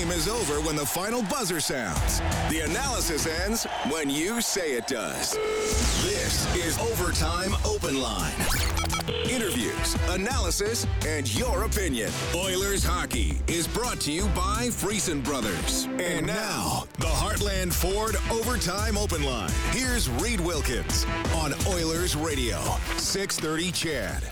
game is over when the final buzzer sounds. The analysis ends when you say it does. This is Overtime Open Line. Interviews, analysis, and your opinion. Oilers hockey is brought to you by Friesen Brothers. And now, the Heartland Ford Overtime Open Line. Here's Reed Wilkins on Oilers Radio, 630 CHED.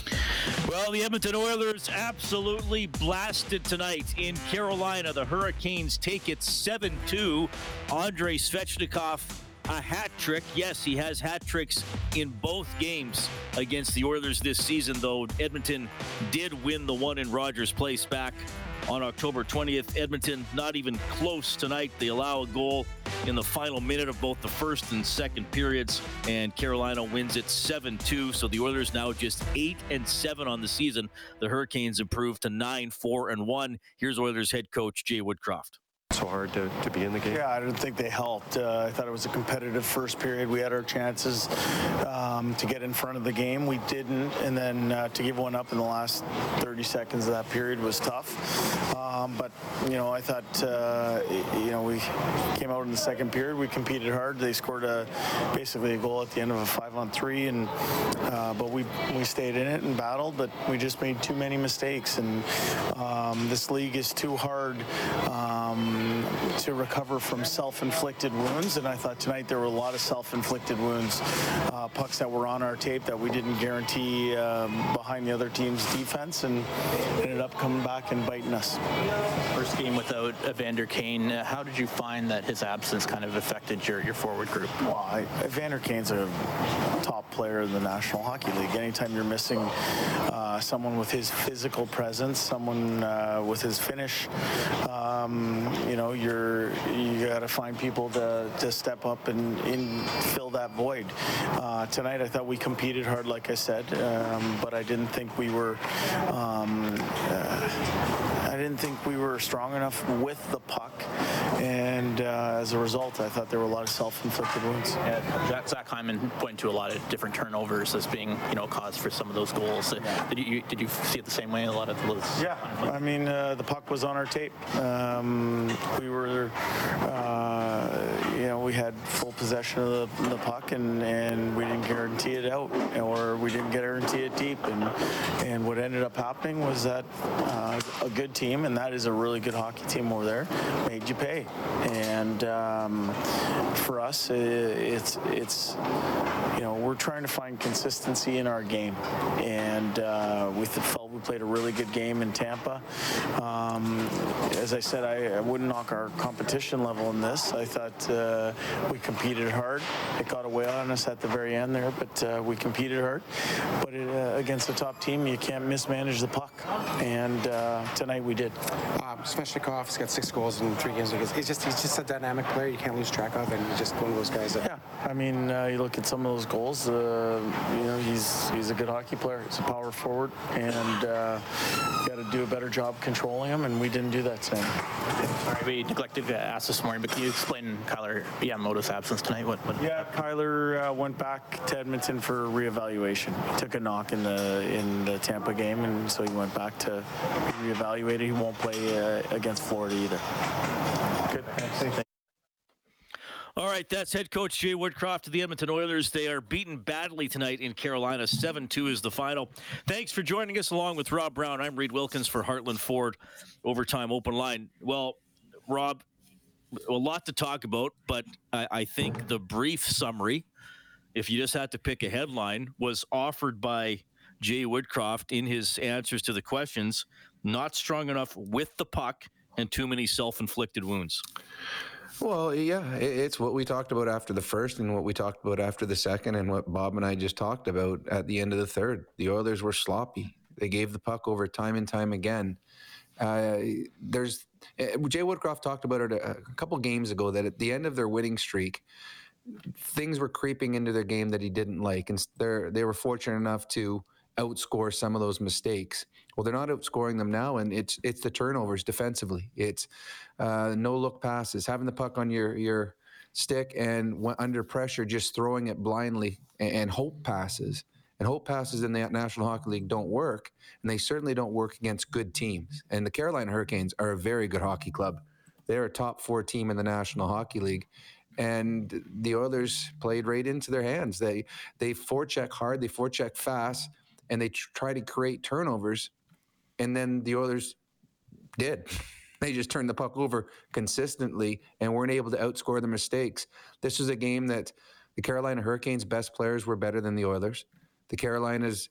Well, the Edmonton Oilers absolutely blasted tonight in Carolina. The Hurricanes take it 7 2. Andrei Svechnikov a hat trick. Yes, he has hat tricks in both games against the Oilers this season, though Edmonton did win the one in Rogers Place back on October 20th. Edmonton not even close tonight. They allow a goal in the final minute of both the first and second periods, and Carolina wins it 7-2. So the Oilers now just 8 and 7 on the season. The Hurricanes improved to 9 4 and 1. Here's Oilers head coach Jay Woodcroft so hard to, to be in the game? Yeah, I didn't think they helped. Uh, I thought it was a competitive first period. We had our chances um, to get in front of the game. We didn't, and then uh, to give one up in the last 30 seconds of that period was tough. Um, but you know, I thought uh, you know we came out in the second period. We competed hard. They scored a basically a goal at the end of a five-on-three, and uh, but we we stayed in it and battled. But we just made too many mistakes, and um, this league is too hard. To recover from self-inflicted wounds, and I thought tonight there were a lot of self-inflicted wounds, uh, pucks that were on our tape that we didn't guarantee um, behind the other team's defense, and ended up coming back and biting us. First game without Evander Kane, uh, how did you find that his absence kind of affected your, your forward group? Well, I, Evander Kane's a top player in the National Hockey League. Anytime you're missing uh, someone with his physical presence, someone uh, with his finish, um, you know, you're you got to find people to, to step up and, and fill that void. Uh, tonight, I thought we competed hard, like I said, um, but I didn't think we were. Um, uh, I didn't think we were strong enough with the puck, and uh, as a result, I thought there were a lot of self-inflicted wounds. Yeah, Zach Hyman pointed to a lot of different turnovers as being, you know, a cause for some of those goals. Did you did you see it the same way? A lot of those. Yeah, I mean, uh, the puck was on our tape. Um, we were, uh, you know, we had full possession of the, the, puck, and, and we didn't guarantee it out, or we didn't guarantee it deep. And and what ended up happening was that uh, a good team, and that is a really good hockey team over there, made you pay. And um, for us, it's it's you know we're trying to find consistency in our game, and uh, we felt we played a really good game in Tampa. Um, as I said, I, I, wouldn't knock our competition level in this. I thought uh, we competed hard. It got away on us at the very end there, but uh, we competed hard. But it, uh, against the top team, you can't mismanage the puck, and uh, tonight we did. Um, Svechnikov's got six goals in three games. He's just he's just a dynamic player you can't lose track of, and he's just one of those guys that. Yeah, I mean, uh, you look at some of those goals. Uh, you know, he's he's a good hockey player. He's a power forward, and uh, got to do a better job controlling him, and we didn't do that tonight. Sorry, we neglected to ask this morning, but can you explain Kailer Yamamoto's absence tonight? What? what yeah, Kailer uh, went back to Edmonton for reevaluation. He took a knock in the in the Tampa game, and so he went back to reevaluate he won't play uh, against Florida either. Good. Thanks. All right, that's head coach Jay Woodcroft of the Edmonton Oilers. They are beaten badly tonight in Carolina. 7 2 is the final. Thanks for joining us along with Rob Brown. I'm Reed Wilkins for Heartland Ford Overtime Open Line. Well, Rob, a lot to talk about, but I, I think the brief summary, if you just had to pick a headline, was offered by Jay Woodcroft in his answers to the questions not strong enough with the puck, and too many self inflicted wounds. Well, yeah, it's what we talked about after the first and what we talked about after the second and what Bob and I just talked about at the end of the third. The Oilers were sloppy. They gave the puck over time and time again. Uh, there's Jay Woodcroft talked about it a, couple games ago that at the end of their winning streak, things were creeping into their game that he didn't like, and they they were fortunate enough to outscore some of those mistakes. Well, they're not outscoring them now, and it's it's the turnovers defensively. It's uh, no look passes, having the puck on your your stick, and under pressure, just throwing it blindly, and, and hope passes. And hope passes in the National Hockey League don't work, and they certainly don't work against good teams. And the Carolina Hurricanes are a very good hockey club. They're a top four team in the National Hockey League. And the Oilers played right into their hands. They they forecheck hard, they forecheck fast, and they tr- try to create turnovers. And then the Oilers did. They just turned the puck over consistently and weren't able to outscore the mistakes. This was a game that the Carolina Hurricanes' best players were better than the Oilers. The Carolinas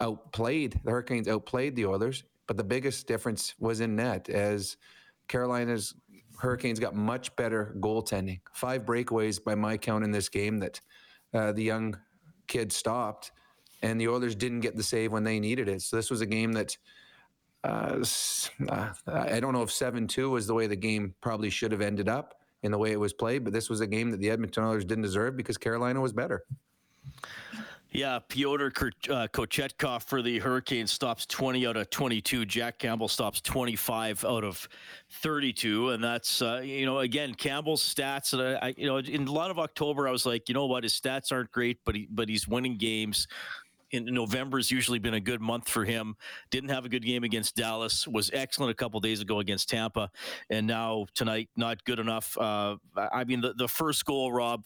outplayed the Hurricanes outplayed the Oilers, but the biggest difference was in net as Carolina's Hurricanes got much better goaltending. Five breakaways by my count in this game that uh, the young kid stopped, and the Oilers didn't get the save when they needed it. So this was a game that uh, uh I don't know if seven two was the way the game probably should have ended up in the way it was played, but this was a game that the Edmonton Oilers didn't deserve because Carolina was better. Yeah, Pyotr uh, Kochetkov for the Hurricanes stops 20 out of 22. Jack Campbell stops 25 out of 32, and that's uh, you know again Campbell's stats. And I, you know, in a lot of October, I was like, you know what, his stats aren't great, but he but he's winning games. In November has usually been a good month for him. Didn't have a good game against Dallas. Was excellent a couple days ago against Tampa, and now tonight not good enough. Uh, I mean, the, the first goal, Rob,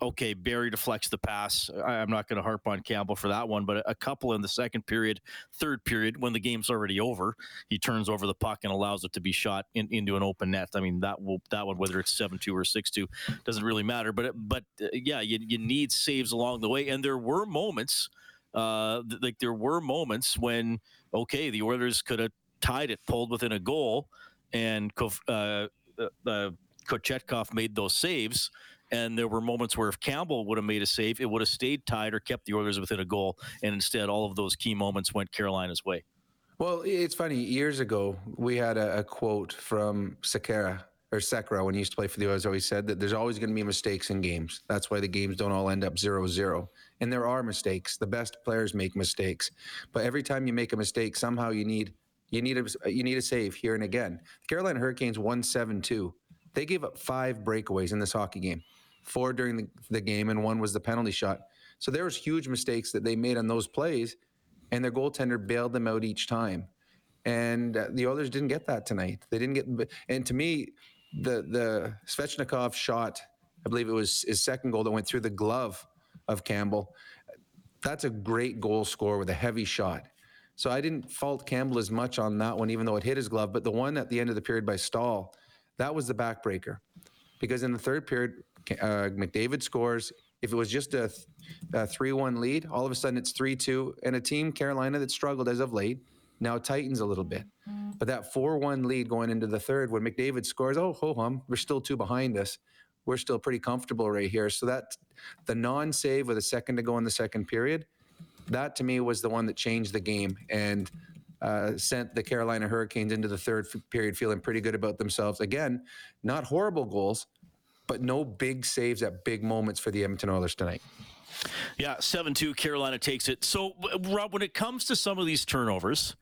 okay, Barrie deflects the pass. I, am not going to harp on Campbell for that one, but a, couple in the second period, third period, when the game's already over, he turns over the puck and allows it to be shot in, into an open net. I mean, that will that one, whether it's seven two or six two, doesn't really matter. But but uh, yeah, you, you need saves along the way, and there were moments, uh, th- like there were moments when okay, the Oilers could have tied it, pulled within a goal, and uh, uh, uh Kochetkov made those saves and there were moments where if Campbell would have made a save, it would have stayed tied or kept the Oilers within a goal. And instead, all of those key moments went Carolina's way. Well, it's funny. Years ago, we had a, a quote from Sekera or Sekera when he used to play for the Oilers. Always said that there's always going to be mistakes in games. That's why the games don't all end up 0-0. And there are mistakes. The best players make mistakes, but every time you make a mistake, somehow you need you need a you need a save here and again. The Carolina Hurricanes won seven two. They gave up five breakaways in this hockey game four during the, the game, and one was the penalty shot. So there was huge mistakes that they made on those plays, and their goaltender bailed them out each time. And uh, the others didn't get that tonight. They didn't get. And to me, the the Svechnikov shot, I believe it was his second goal that went through the glove of Campbell. That's a great goal score with a heavy shot. So I didn't fault Campbell as much on that one, even though it hit his glove. But the one at the end of the period by Staal, that was the backbreaker. Because in the third period, uh, McDavid scores. If it was just a, a 3-1 lead, all of a sudden it's 3-2, and a team Carolina that struggled as of late now tightens a little bit. But that 4-1 lead going into the third, when McDavid scores, oh ho hum, we're still two behind us. We're still pretty comfortable right here. So that the non-save with a second to go in the second period, that to me was the one that changed the game and uh, sent the Carolina Hurricanes into the third period feeling pretty good about themselves. Again, not horrible goals, but no big saves at big moments for the Edmonton Oilers tonight. Yeah, 7 2, Carolina takes it. So, Rob, when it comes to some of these turnovers,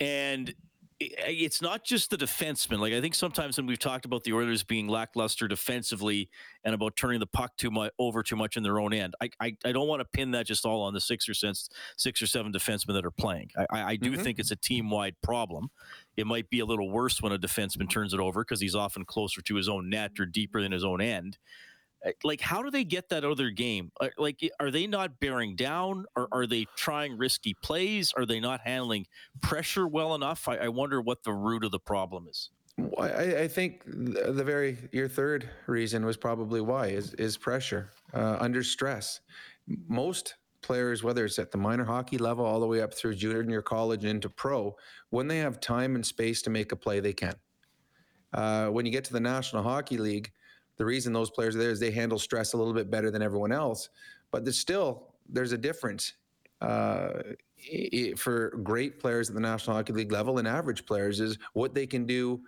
and it's not just the defenseman. Like I think sometimes when we've talked about the Oilers being lackluster defensively and about turning the puck too much over too much in their own end, I I, I don't want to pin that just all on the six or sense six or seven defensemen that are playing. I, I do mm-hmm. think it's a team wide problem. It might be a little worse when a defenseman turns it over because he's often closer to his own net or deeper than his own end. Uh, like how do they get that other game? Like are they not bearing down? Or are they trying risky plays? Are they not handling pressure well enough? I, I wonder what the root of the problem is. I, I, think the very your third reason was probably why is is pressure uh, under stress. Most players, whether it's at the minor hockey level all the way up through junior college into pro, when they have time and space to make a play, they can. Uh, when you get to the National Hockey League, the reason those players are there is they handle stress a little bit better than everyone else. But there's still there's a difference uh, it, for great players at the National Hockey League level and average players is what they can do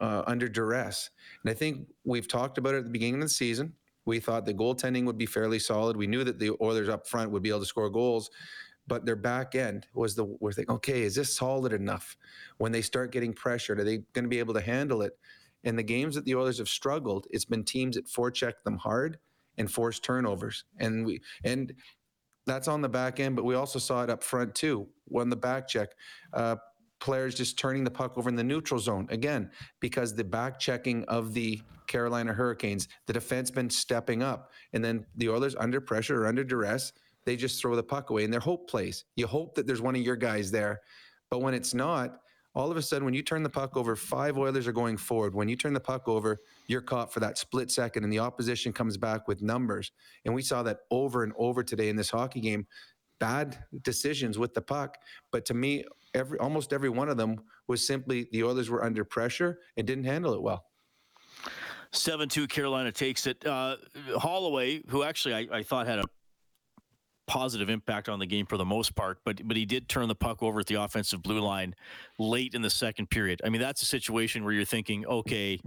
uh, under duress. And I think we've talked about it at the beginning of the season. We thought the goaltending would be fairly solid. We knew that the Oilers up front would be able to score goals, but their back end was the we're thinking, okay, is this solid enough? When they start getting pressured, are they going to be able to handle it? In the games that the Oilers have struggled, it's been teams that forecheck them hard and force turnovers. And we and that's on the back end, but we also saw it up front too. When the back check, uh, players just turning the puck over in the neutral zone again because the back checking of the Carolina Hurricanes, the defensemen stepping up, and then the Oilers under pressure or under duress, they just throw the puck away and their hope plays. You hope that there's one of your guys there, but when it's not, all of a sudden when you turn the puck over, five Oilers are going forward. When you turn the puck over, you're caught for that split second, and the opposition comes back with numbers. And we saw that over and over today in this hockey game. Bad decisions with the puck, but to me, every almost every one of them was simply the Oilers were under pressure and didn't handle it well. 7 2 Carolina takes it. Uh, Holloway, who actually I, I, thought had a positive impact on the game for the most part, but but he did turn the puck over at the offensive blue line late in the second period. I mean, that's a situation where you're thinking, okay,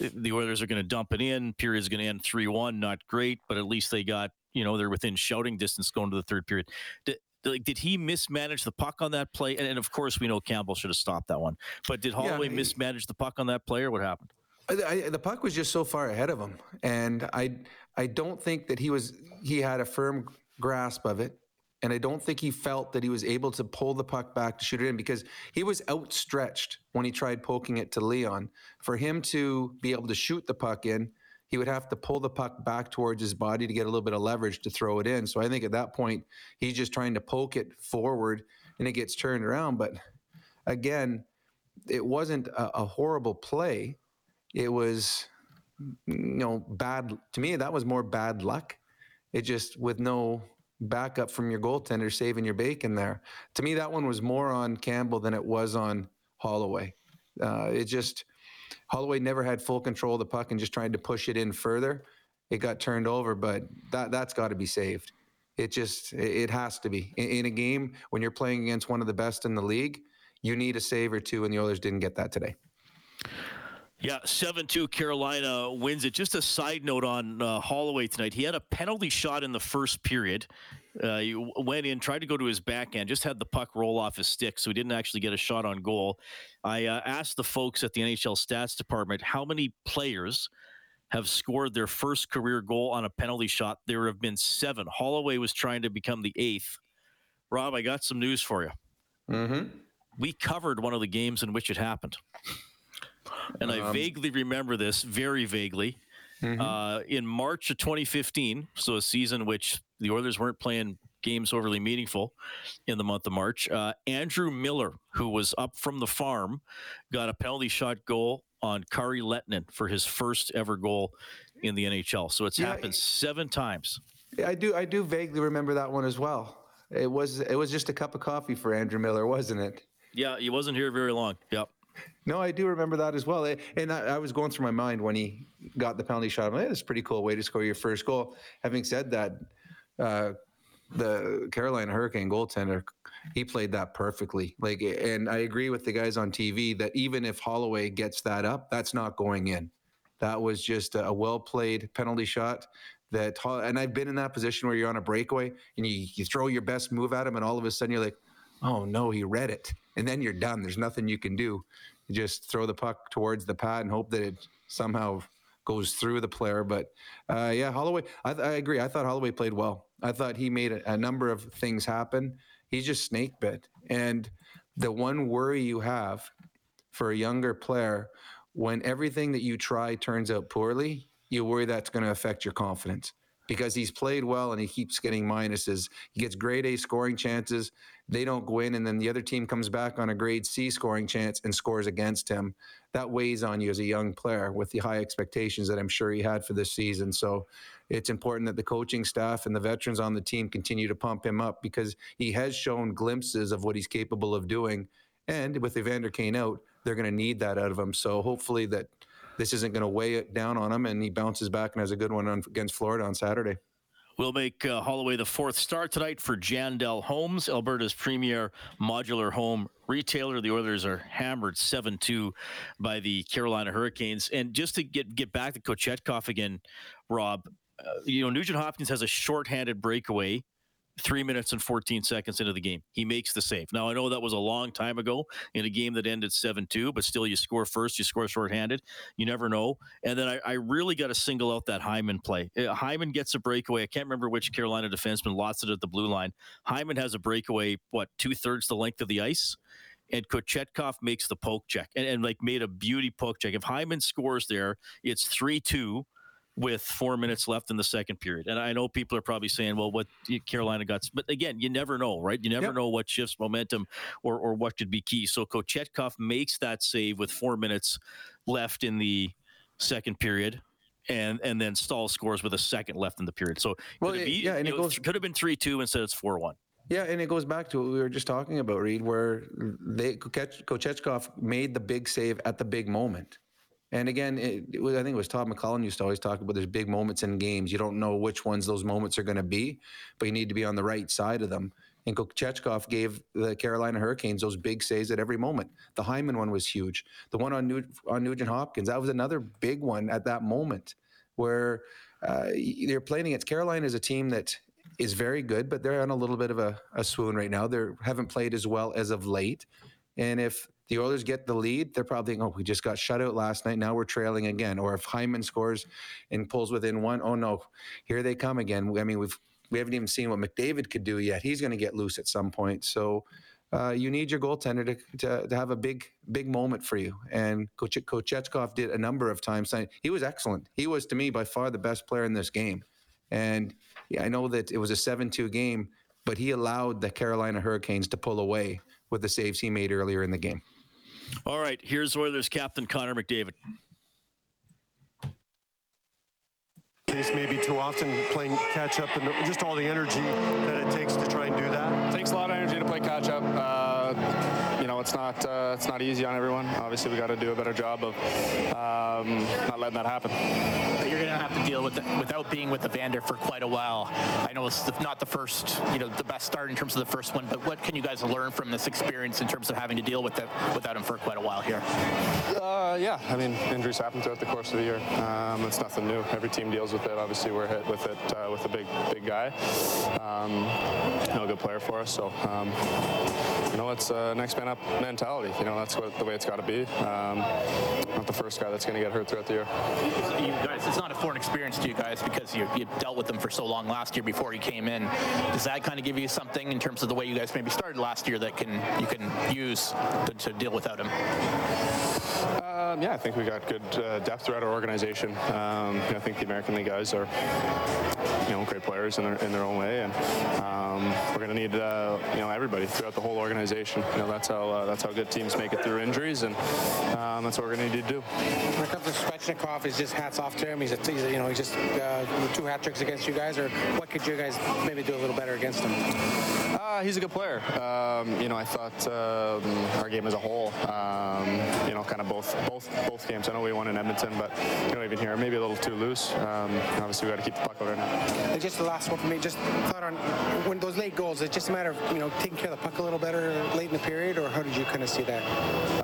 the Oilers are going to dump it in. Period's going to end 3 1. Not great, but at least they got, you know, they're within shouting distance going to the third period. Did, like, did he mismanage the puck on that play? And, and, of course, we know Campbell should have stopped that one. But did Holloway yeah, he, mismanage the puck on that play, or what happened? I, the puck was just so far ahead of him, and I I don't think that he was he had a firm grasp of it, and I don't think he felt that he was able to pull the puck back to shoot it in because he was outstretched when he tried poking it to Leon. For him to be able to shoot the puck in, he would have to pull the puck back towards his body to get a little bit of leverage to throw it in. So I think at that point he's just trying to poke it forward, and it gets turned around. But again, it wasn't a, a horrible play it was you know bad to me that was more bad luck it just with no backup from your goaltender saving your bacon there. To me that one was more on campbell than it was on holloway. Uh, it just holloway never had full control of the puck and just tried to push it in further. It got turned over but that that's got to be saved. It just it has to be. In, in a game when you're playing against one of the best in the league you need a save or two and the oilers didn't get that today yeah, 7 2 Carolina wins it. Just a side note on uh, Holloway tonight. He had a penalty shot in the first period. Uh, he went in, tried to go to his backhand, just had the puck roll off his stick, so he didn't actually get a shot on goal. I uh, asked the folks at the NHL stats department how many players have scored their first career goal on a penalty shot. There have been seven. Holloway was trying to become the eighth. Rob, I got some news for you. Mm-hmm. We covered one of the games in which it happened and um, I vaguely remember this, very vaguely. Mm-hmm. Uh, in March of 2015, so a season which the Oilers weren't playing games overly meaningful in the month of March, uh, Andrew Miller, who was up from the farm, got a penalty shot goal on Kari Lehtonen for his first ever goal in the NHL. So it's yeah, happened seven times. I do. I do vaguely remember that one as well. It was. It was just a cup of coffee for Andrew Miller, wasn't it? Yeah, he wasn't here very long. Yep. No, I do remember that as well. And I, I, was going through my mind when he got the penalty shot. I'm like, that's a pretty cool way to score your first goal. Having said that, uh, the Carolina Hurricane goaltender, he played that perfectly. Like, and I agree with the guys on TV that even if Holloway gets that up, that's not going in. That was just a well played penalty shot. That and I've been in that position where you're on a breakaway and you, you throw your best move at him, and all of a sudden you're like, oh no, he read it, and then you're done. There's nothing you can do just throw the puck towards the pad and hope that it somehow goes through the player. But uh, yeah, Holloway, I, I, agree. I thought Holloway played well. I thought he made a, a number of things happen. He's just snake bit. And the one worry you have for a younger player, when everything that you try turns out poorly, you worry that's going to affect your confidence because he's played well and he keeps getting minuses. He gets grade A scoring chances they don't go in and then the other team comes back on a grade C scoring chance and scores against him. That weighs on you as a young player with the high expectations that I'm sure he had for this season. So it's important that the coaching staff and the veterans on the team continue to pump him up because he has shown glimpses of what he's capable of doing. And with Evander Kane out, they're going to need that out of him. So hopefully that this isn't going to weigh it down on him and he bounces back and has a good one on, against Florida on Saturday. We'll make uh, Holloway the fourth star tonight for Jandel Homes, Alberta's premier modular home retailer. The Oilers are hammered 7 2 by the Carolina Hurricanes. And just to get, get back to Kochetkov again, Rob, uh, you know, Nugent Hopkins has a shorthanded breakaway three minutes and 14 seconds into the game. He makes the save. Now, I know that was a long time ago in a game that ended 7 2, but still, you score first, you score shorthanded. You never know. And then I, I really got to single out that Hyman play. Uh, Hyman gets a breakaway. I can't remember which Carolina defenseman lost it at the blue line. Hyman has a breakaway, what, two thirds the length of the ice? and Kochetkov makes the poke check and, and like made a beauty poke check. If Hyman scores there, it's 3 2 with four minutes left in the second period. And I know people are probably saying, well, what Carolina got, but again, you never know, right? You never yep. know what shifts momentum or, or what could be key. So Kochetkov makes that save with four minutes left in the second period. And and then Staal scores with a second left in the period. So well, be, yeah, and it goes, could have been three two instead it's four one. Yeah, and it goes back to what we were just talking about, Reed, where they Kochetkov made the big save at the big moment. And again, it, was, I think it was Todd McLellan used to always talk about there's big moments in games. You don't know which ones those moments are going to be, but you need to be on the right side of them. And Kochetkov gave the Carolina Hurricanes those big saves at every moment. The Hyman one was huge. The one on, on Nugent Hopkins, that was another big one at that moment where uh, they're playing against Carolina is a team that is very good, but they're on a little bit of a, a swoon right now. They haven't played as well as of late. And if the Oilers get the lead, they're probably thinking, oh, we just got shut out last night. Now we're trailing again. Or if Hyman scores and pulls within one, oh no, here they come again. I mean, we've we haven't even seen what McDavid could do yet. He's going to get loose at some point. So uh, you need your goaltender to, to, to, have a big, big moment for you. And Koch- Kochetkov did a number of times. He was excellent. He was, to me, by far the best player in this game. And yeah, I know that it was a 7 2 game, but he allowed the Carolina Hurricanes to pull away with the saves he made earlier in the game. All right, here's Oilers captain Connor McDavid. Case maybe too often playing catch up and just all the energy that it takes to try and do that. It takes a lot of energy to play catch up. Uh, you know, it's not uh, it's not easy on everyone. Obviously, we got to do a better job of um, not letting that happen. But You're going to have to deal with it without being with Evander for quite a while. I know it's not the first, you know, the best start in terms of the first one, but what can you guys learn from this experience in terms of having to deal with it without him for quite a while here? Uh, yeah, I mean, injuries happen throughout the course of the year. Um, it's nothing new. Every team deals with it. Obviously, we're hit with it uh, with a big, big guy. Um, you know, a good player for us. So, um, you know, it's uh, next man up mentality. You know, that's what the way it's got to be. Um, not the first guy that's going to get hurt throughout the year. You guys, it's not a foreign experience to you guys because you, you dealt with them for so long last year before he came in. Does that kind of give you something in terms of the way you guys maybe started last year that can you can use to, to deal without him? Um, yeah, I think we got good uh, depth throughout our organization. Um, I think the American League guys are, you know, great players in their, in their own way, and um, we're going to need, uh, you know, everybody throughout the whole organization. You know, that's how uh, that's how good teams make it through injuries, and um, that's what we're going to need to do. When it comes to Svechnikov, is just hats off to him. He's, a, he's a, you know, he's just uh, two hat tricks against you guys, or what could you guys maybe do a little better against him? Uh, he's a good player. Um, you know, I thought um, our game as a whole, um, you know, kind of both both both games. I know we won in Edmonton, but you know, even here, maybe a little too loose. Um, obviously, we got to keep the puck out now. Just the last one for me. Just thought on when those late goals. It's just a matter of you know taking care of the puck a little better late in the period, or how did you kind of see that?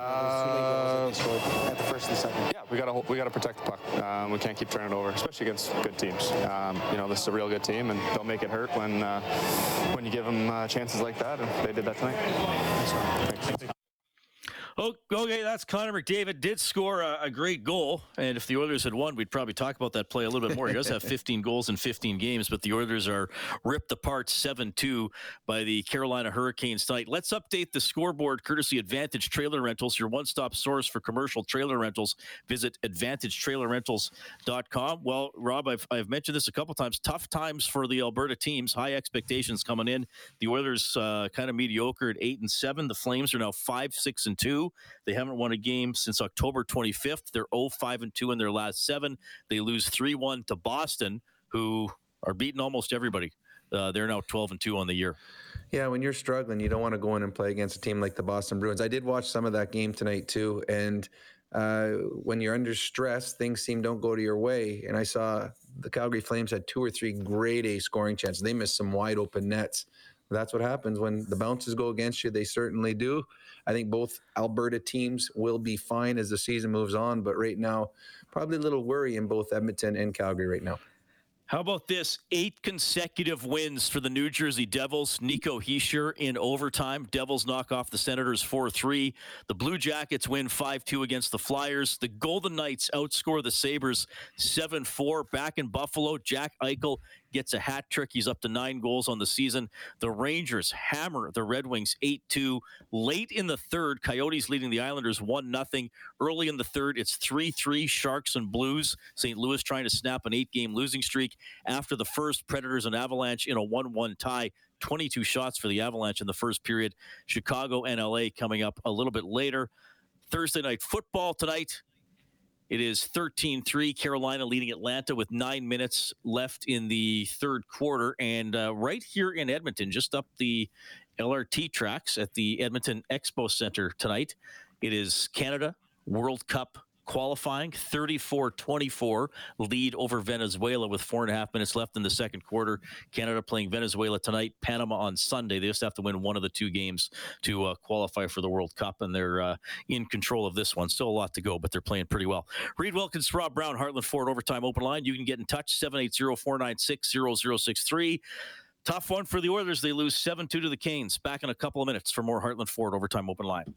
Uh, at the first and second. Yeah, we got to we got to protect the puck. Um, we can't keep turning it over, especially against good teams. Um, you know, this is a real good team, and they'll make it hurt when uh, when you give them uh, chances like that, and they did that tonight. Thanks. Okay, that's Connor McDavid. Did score a, a, great goal, and if the Oilers had won, we'd probably talk about that play a little bit more. He does have 15 goals in 15 games, but the Oilers are ripped apart 7-2 by the Carolina Hurricanes tonight. Let's update the scoreboard, courtesy Advantage Trailer Rentals, your one-stop source for commercial trailer rentals. Visit AdvantageTrailerRentals.com. Well, Rob, I've, I've mentioned this a couple times. Tough times for the Alberta teams. High expectations coming in. The Oilers uh, kind of mediocre at eight and seven. The Flames are now five, six, and two. They haven't won a game since October 25th. They're 0 5 and 2 in their last seven. They lose 3 1 to Boston, who are beating almost everybody. Uh, they're now 12 and 2 on the year. Yeah, when you're struggling, you don't want to go in and play against a team like the Boston Bruins. I did watch some of that game tonight too, and uh, when you're under stress, things seem don't go to your way. And I saw the Calgary Flames had two or three great A scoring chances. They missed some wide open nets. That's what happens when the bounces go against you. They certainly do. I think both Alberta teams will be fine as the season moves on, but right now, probably a little worry in both Edmonton and Calgary right now. How about this? Eight consecutive wins for the New Jersey Devils. Nico Hischier in overtime. Devils knock off the Senators 4 3. The Blue Jackets win 5 2 against the Flyers. The Golden Knights outscore the Sabres 7 4. Back in Buffalo, Jack Eichel gets a hat trick. He's up to nine goals on the season. The Rangers hammer the Red Wings 8 2. Late in the third, Coyotes leading the Islanders 1 0. Early in the third, it's 3 3 Sharks and Blues. St. Louis trying to snap an eight game losing streak. After the first, Predators and Avalanche in a 1 1 tie. 22 shots for the Avalanche in the first period. Chicago and LA coming up a little bit later. Thursday night football tonight. It is 13 3. Carolina leading Atlanta with nine minutes left in the third quarter. And uh, right here in Edmonton, just up the LRT tracks at the Edmonton Expo Center tonight, it is Canada World Cup qualifying 34 24 lead over Venezuela with four and a half minutes left in the second quarter. Canada playing Venezuela tonight, Panama on Sunday. They just have to win one of the two games to uh, qualify for the World Cup, and they're uh, in control of this one. Still a lot to go, but they're playing pretty well. Reed Wilkins, Rob Brown, Heartland Ford Overtime Open Line. You can get in touch 780 496 0063. Tough one for the Oilers. They lose 7 2 to the Canes. Back in a couple of minutes for more Heartland Ford Overtime Open Line.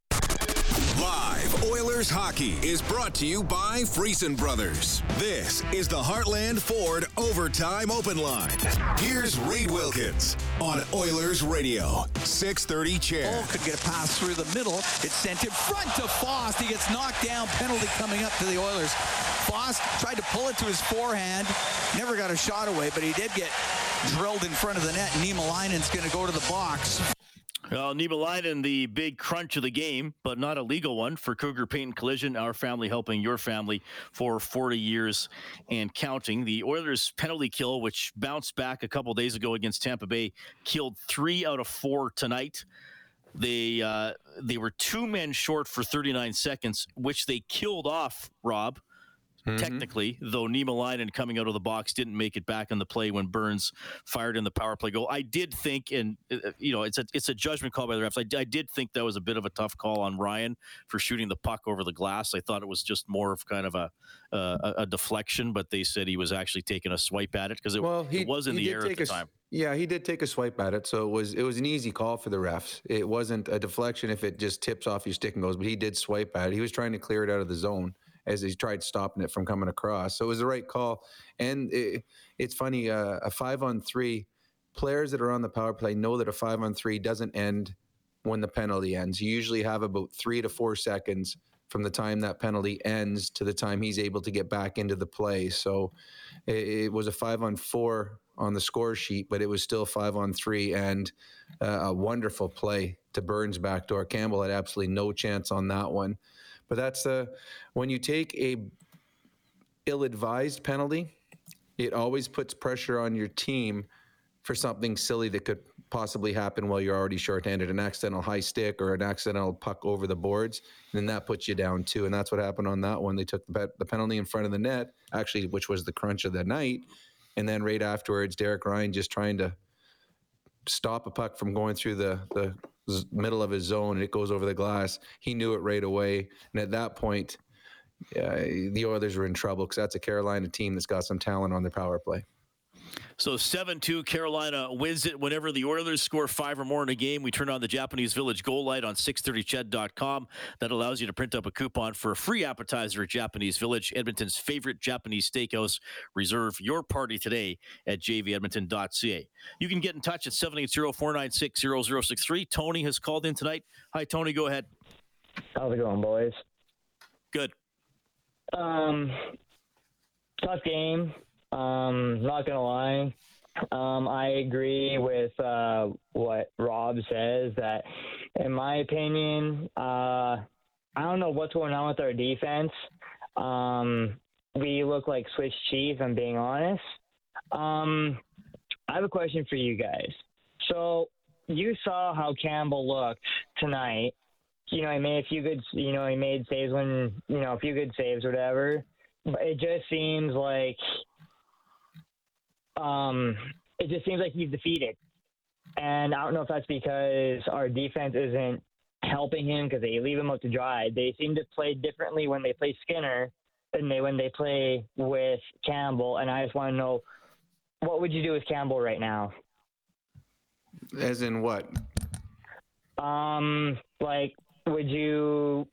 Live Oilers hockey is brought to you by Friesen Brothers. This is the Heartland Ford Overtime Open Line. Here's Reed Wilkins on Oilers Radio, 630 CHED. Oh, could get a pass through the middle. It's sent in front to Foss. He gets knocked down. Penalty coming up to the Oilers. Foss tried to pull it to his forehand. Never got a shot away, but he did get drilled in front of the net. Niemelainen's going to go to the box. Well, Niemelainen, the big crunch of the game, but not a legal one for Cougar Paint and Collision, our family helping your family for 40 years and counting. The Oilers' penalty kill, which bounced back a couple days ago against Tampa Bay, killed three out of four tonight. They uh, they were two men short for 39 seconds, which they killed off. Rob, Mm-hmm. technically, though Niemelainen coming out of the box didn't make it back in the play when Burns fired in the power play goal. I did think, and uh, you know, it's a it's a judgment call by the refs. I, I did think that was a bit of a tough call on Ryan for shooting the puck over the glass. I thought it was just more of kind of a uh, a, a deflection, but they said he was actually taking a swipe at it because it, Well, he it was in the air at the a time. Yeah, he did take a swipe at it, so it was it was an easy call for the refs. It wasn't a deflection if it just tips off your stick and goes, but he did swipe at it. He was trying to clear it out of the zone as he tried stopping it from coming across. So it was the right call. And it, it's funny, uh, a five on three players that are on the power play know that a five on three doesn't end when the penalty ends. You usually have about three to four seconds from the time that penalty ends to the time he's able to get back into the play. So it, it was a five on four on the score sheet, but it was still five on three and uh, a wonderful play to Burns backdoor. Campbell had absolutely no chance on that one. But that's uh, when you take a ill-advised penalty, it always puts pressure on your team for something silly that could possibly happen while you're already shorthanded, an accidental high stick or an accidental puck over the boards, and then that puts you down too. And that's what happened on that one. They took the, the penalty in front of the net, actually, which was the crunch of the night, and then right afterwards, Derek Ryan just trying to stop a puck from going through the the middle of his zone, and it goes over the glass. He knew it right away, and at that point, uh, the Oilers were in trouble because that's a Carolina team that's got some talent on their power play. So 7 2, Carolina wins it. Whenever the Oilers score five or more in a game, we turn on the Japanese Village goal light on 630ched.com. That allows you to print up a coupon for a free appetizer at Japanese Village, Edmonton's favorite Japanese steakhouse. Reserve your party today at jvedmonton.ca. You can get in touch at 780 496 0063. Tony has called in tonight. Hi, Tony. Go ahead. How's it going, boys? Good. Um, tough game. Um, not gonna lie. Um, I agree with uh, what Rob says. That, in my opinion, uh, I don't know what's going on with our defense. Um, we look like Swiss cheese. I'm being honest. Um, I have a question for you guys. So you saw how Campbell looked tonight. You know, he made a few good. You know, he made saves when you know a few good saves, whatever. But it just seems like, um, it just seems like he's defeated. And I don't know if that's because our defense isn't helping him because they leave him up to dry. They seem to play differently when they play Skinner than they when they play with Campbell. And I just want to know, what would you do with Campbell right now? As in what? Um, like, would you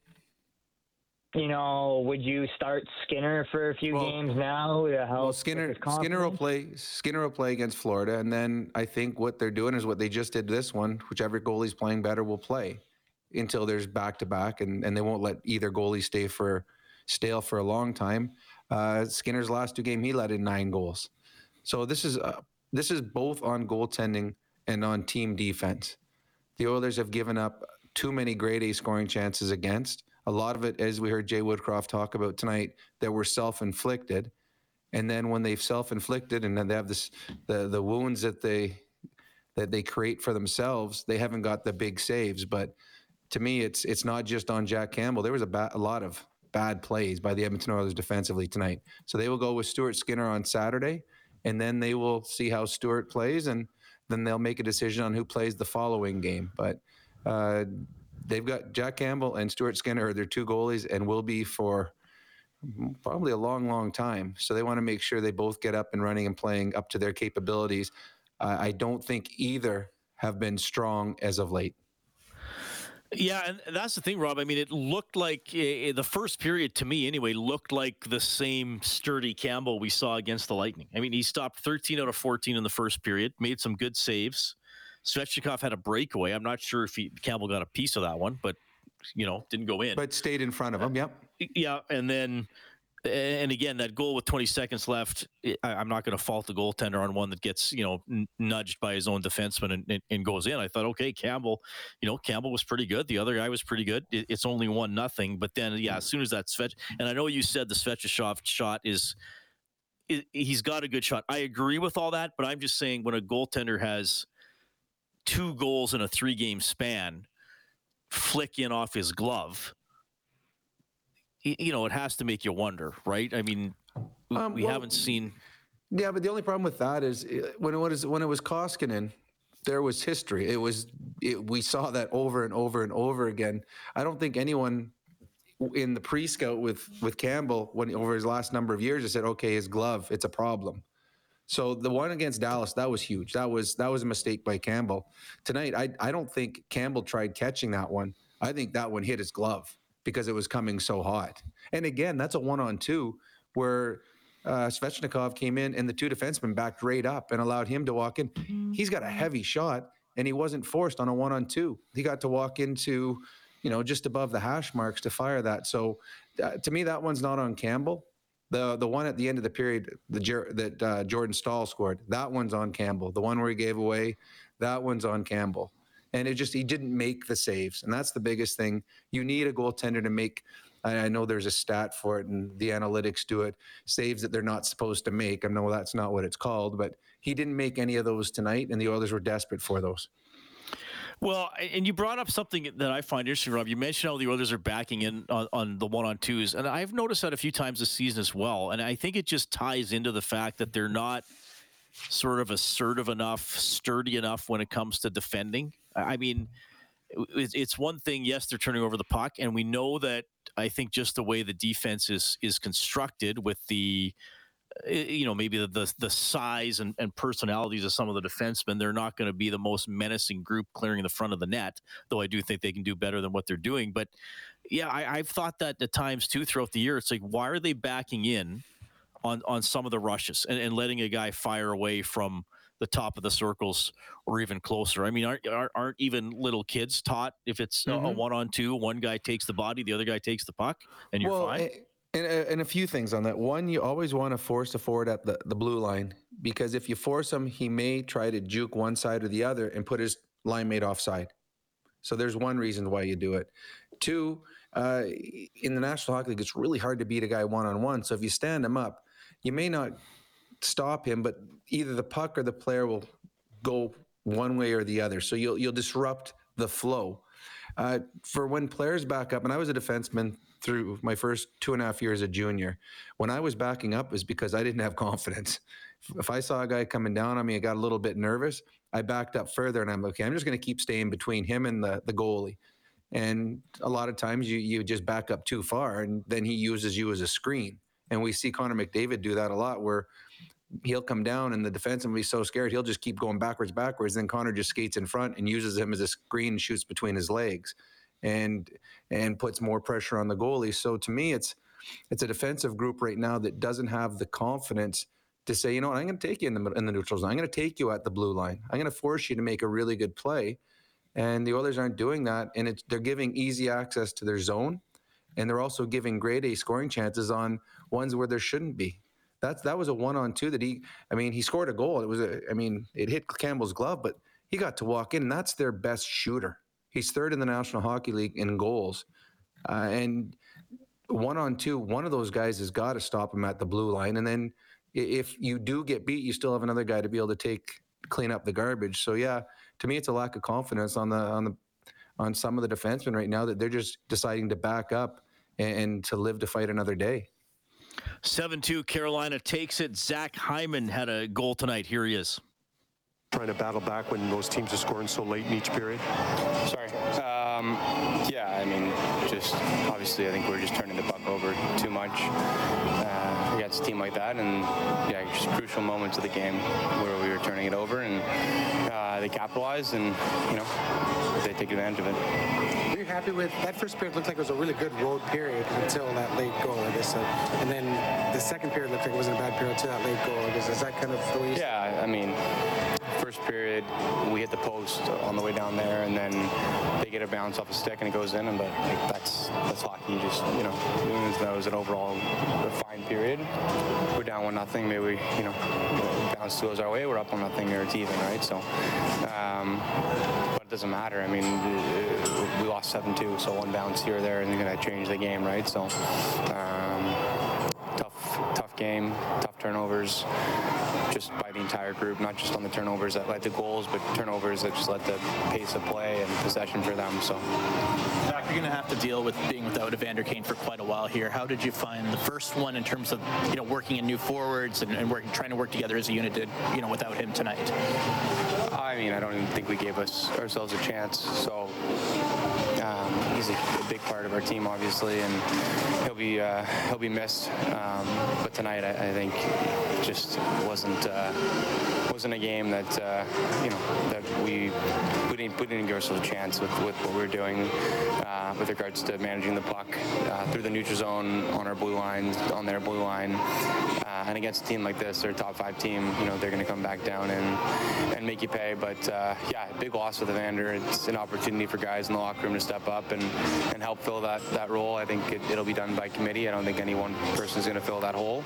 you know, would you start Skinner for a few Well- games now to help? Well, Skinner Skinner will play. Skinner will play against Florida, and then I think what they're doing is what they just did this one. Whichever goalie's playing better will play until there's back to back, and and they won't let either goalie stay for stale for a long time. Uh, Skinner's last two game, he let in nine goals. So this is uh, this is both on goaltending and on team defense. The Oilers have given up too many grade A scoring chances against. A lot of it, as we heard Jay Woodcroft talk about tonight, that were self-inflicted. And then when they've self-inflicted and then they have this the the wounds that they that they create for themselves, they haven't got the big saves. But to me, it's it's not just on Jack Campbell. There was a, ba- a lot of bad plays by the Edmonton Oilers defensively tonight. So they will go with Stuart Skinner on Saturday, and then they will see how Stuart plays, and then they'll make a decision on who plays the following game. But uh, they've got Jack Campbell and Stuart Skinner are their two goalies, and will be for probably a long, long time. So they want to make sure they both get up and running and playing up to their capabilities. Uh, I don't think either have been strong as of late. Yeah, and that's the thing, Rob. I mean, it looked like uh, the first period to me, anyway, looked like the same sturdy Campbell we saw against the Lightning. I mean, he stopped 13 out of 14 in the first period, made some good saves. Svechnikov had a breakaway. I'm not sure if he, Campbell got a piece of that one, but you know, didn't go in. But stayed in front of him. Yep. Uh, yeah, and then, and again, that goal with 20 seconds left. I, I'm not going to fault the goaltender on one that gets you know nudged by his own defenseman and, and, and goes in. I thought, okay, Campbell, you know, Campbell was pretty good. The other guy was pretty good. It, it's only one nothing, but then yeah, as soon as that Svet, and I know you said the Svechnikov shot is. he's got a good shot. I agree with all that, but I'm just saying when a goaltender has two goals in a three game span flick in off his glove, you know, it has to make you wonder, right? I mean, we, Um, we well- haven't seen. Yeah, but the only problem with that is uh, when it was when it was Koskinen, there was history. It was it, we saw that over and over and over again. I don't think anyone in the pre-scout with with Campbell when over his last number of years has said, okay, his glove, it's a problem. So the one against Dallas, that was huge. That was that was a mistake by Campbell. Tonight, I I don't think Campbell tried catching that one. I think that one hit his glove because it was coming so hot. And again, that's a one-on-two where uh, Svechnikov came in and the two defensemen backed right up and allowed him to walk in. He's got a heavy shot and he wasn't forced on a one-on-two. He got to walk into, you know, just above the hash marks to fire that. So uh, to me, that one's not on Campbell. The the one at the end of the period, the that uh, Jordan Staal scored, that one's on Campbell. The one where he gave away, that one's on Campbell. And it just he didn't make the saves, and that's the biggest thing. You need a goaltender to make. I I know there's a stat for it, and the analytics do it. Saves that they're not supposed to make. I know that's not what it's called, but he didn't make any of those tonight, and the Oilers were desperate for those. Well, and you brought up something that I find interesting, Rob. You mentioned how the Oilers are backing in on, on the one on twos, and I've noticed that a few times this season as well. And I think it just ties into the fact that they're not sort of assertive enough, sturdy enough when it comes to defending. I mean, it's one thing. Yes, they're turning over the puck, and we know that. I think just the way the defense is is constructed with the Eh, you know maybe the the, the size and, and personalities of some of the defensemen they're not going to be the most menacing group clearing the front of the net though i do think they can do better than what they're doing but yeah I, i've thought that at times too throughout the year it's like why are they backing in on on some of the rushes and, and letting a guy fire away from the top of the circles or even closer. I mean, aren't aren't, aren't even little kids taught if it's a- a mm-hmm. one on two, one guy takes the body, the other guy takes the puck, and you're well, fine. a- And, and a few things on that. One, you always want to force a forward at the, the blue line because if you force him, he may try to juke one side or the other and put his line mate offside. So there's one reason why you do it. Two, uh, in the National Hockey League, it's really hard to beat a guy one on one. So if you stand him up, you may not stop him, but either the puck or the player will go one way or the other. So you'll you'll disrupt the flow. Uh, for when players back up, and I was a defenseman through my first two and a half years as a junior. When I was backing up, is because I didn't have confidence. If I saw a guy coming down on me, I got a little bit nervous. I backed up further, and I'm okay. I'm just going to keep staying between him and the the goalie. And a lot of times you you just back up too far, and then he uses you as a screen. And we see Connor McDavid do that a lot, where he'll come down and the defenseman will be so scared he'll just keep going backwards, backwards. Then Connor just skates in front and uses him as a screen and shoots between his legs. And and puts more pressure on the goalie. So to me, it's it's a defensive group right now that doesn't have the confidence to say, you know what, I'm going to take you in the in the neutral zone. I'm going to take you at the blue line. I'm going to force you to make a really good play. And the Oilers aren't doing that, and it's, they're giving easy access to their zone, and they're also giving grade A scoring chances on ones where there shouldn't be. That's that was a one on two that he. I mean, he scored a goal. It was a. I mean, it hit Campbell's glove, but he got to walk in, and that's their best shooter. He's third in the National Hockey League in goals, uh, and one on two, one of those guys has got to stop him at the blue line, and then if you do get beat, you still have another guy to be able to take clean up the garbage. So yeah, to me, it's a lack of confidence on the on the on some of the defensemen right now that they're just deciding to back up and, and to live to fight another day. 7 2 Carolina takes it. Zach Hyman had a goal tonight. Here he is. Trying to battle back when those teams are scoring so late in each period. Sorry. Um, yeah, I mean, just obviously, I think we're just turning the puck over too much uh, against a team like that, and yeah, just crucial moments of the game where we were turning it over, and uh, they capitalized, and you know, they take advantage of it. Are you happy with that first period? Looked like it was a really good road period until that late goal, I guess. Uh, and then the second period looked like it wasn't a bad period until that late goal. I guess is that kind of the way? Yeah, I mean, first period we hit the post on the way down there, and then they get a bounce off a stick and it goes in, and but like, that's that's hockey. You just you know, that was an overall fine period. We're down one nothing. Maybe we, you know, bounce goes our way. We're up one nothing or it's even, right? So, um, but it doesn't matter. I mean, we lost seven two, so one bounce here or there isn't going to change the game, right? So, um, tough tough game, turnovers just by the entire group, not just on the turnovers that led to goals, but turnovers that just led to pace of play and possession for them. So, Zach, you're going to have to deal with being without Evander Kane for quite a while here. How did you find the first one in terms of you know working in new forwards and, and working, trying to work together as a unit? Did you know without him tonight? I mean, I don't even think we gave us ourselves a chance. So. He's a, a, big part of our team, obviously, and he'll be uh, he'll be missed. Um, but tonight, I, I, think just wasn't uh, wasn't a game that uh, you know that we we didn't, give ourselves a chance with, with what we were doing uh, with regards to managing the puck uh, through the neutral zone on our blue line, on their blue line, uh, and against a team like this, their top five team, you know they're going to come back down and and make you pay. But yeah, big loss with Evander. It's an opportunity for guys in the locker room to step up and and help fill that, that role. I think it, will be done by committee. I don't think any one person is going to fill that hole,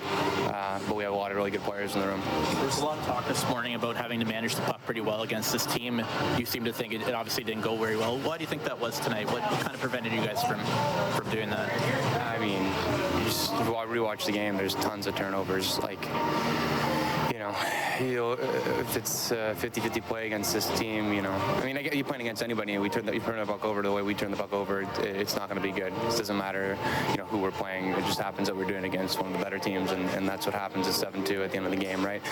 uh, but we have a lot of really good players in the room. There was a lot of talk this morning about having to manage the puck pretty well against this team. You seem to think it, it obviously didn't go very well. Why do you think that was tonight? What, what kind of prevented you guys from, from doing that? I mean, you just rewatch the game. There's tons of turnovers. Like, know, you know, if it's 50-50 uh, play against this team, you know, I mean, I get you playing against anybody, and we turn the, you turn the puck over the way we turn the puck over, it, it's not going to be good. It doesn't matter, you know, who we're playing. It just happens that we're doing against one of the better teams, and, and that's what happens at 7-2 at the end of the game, right?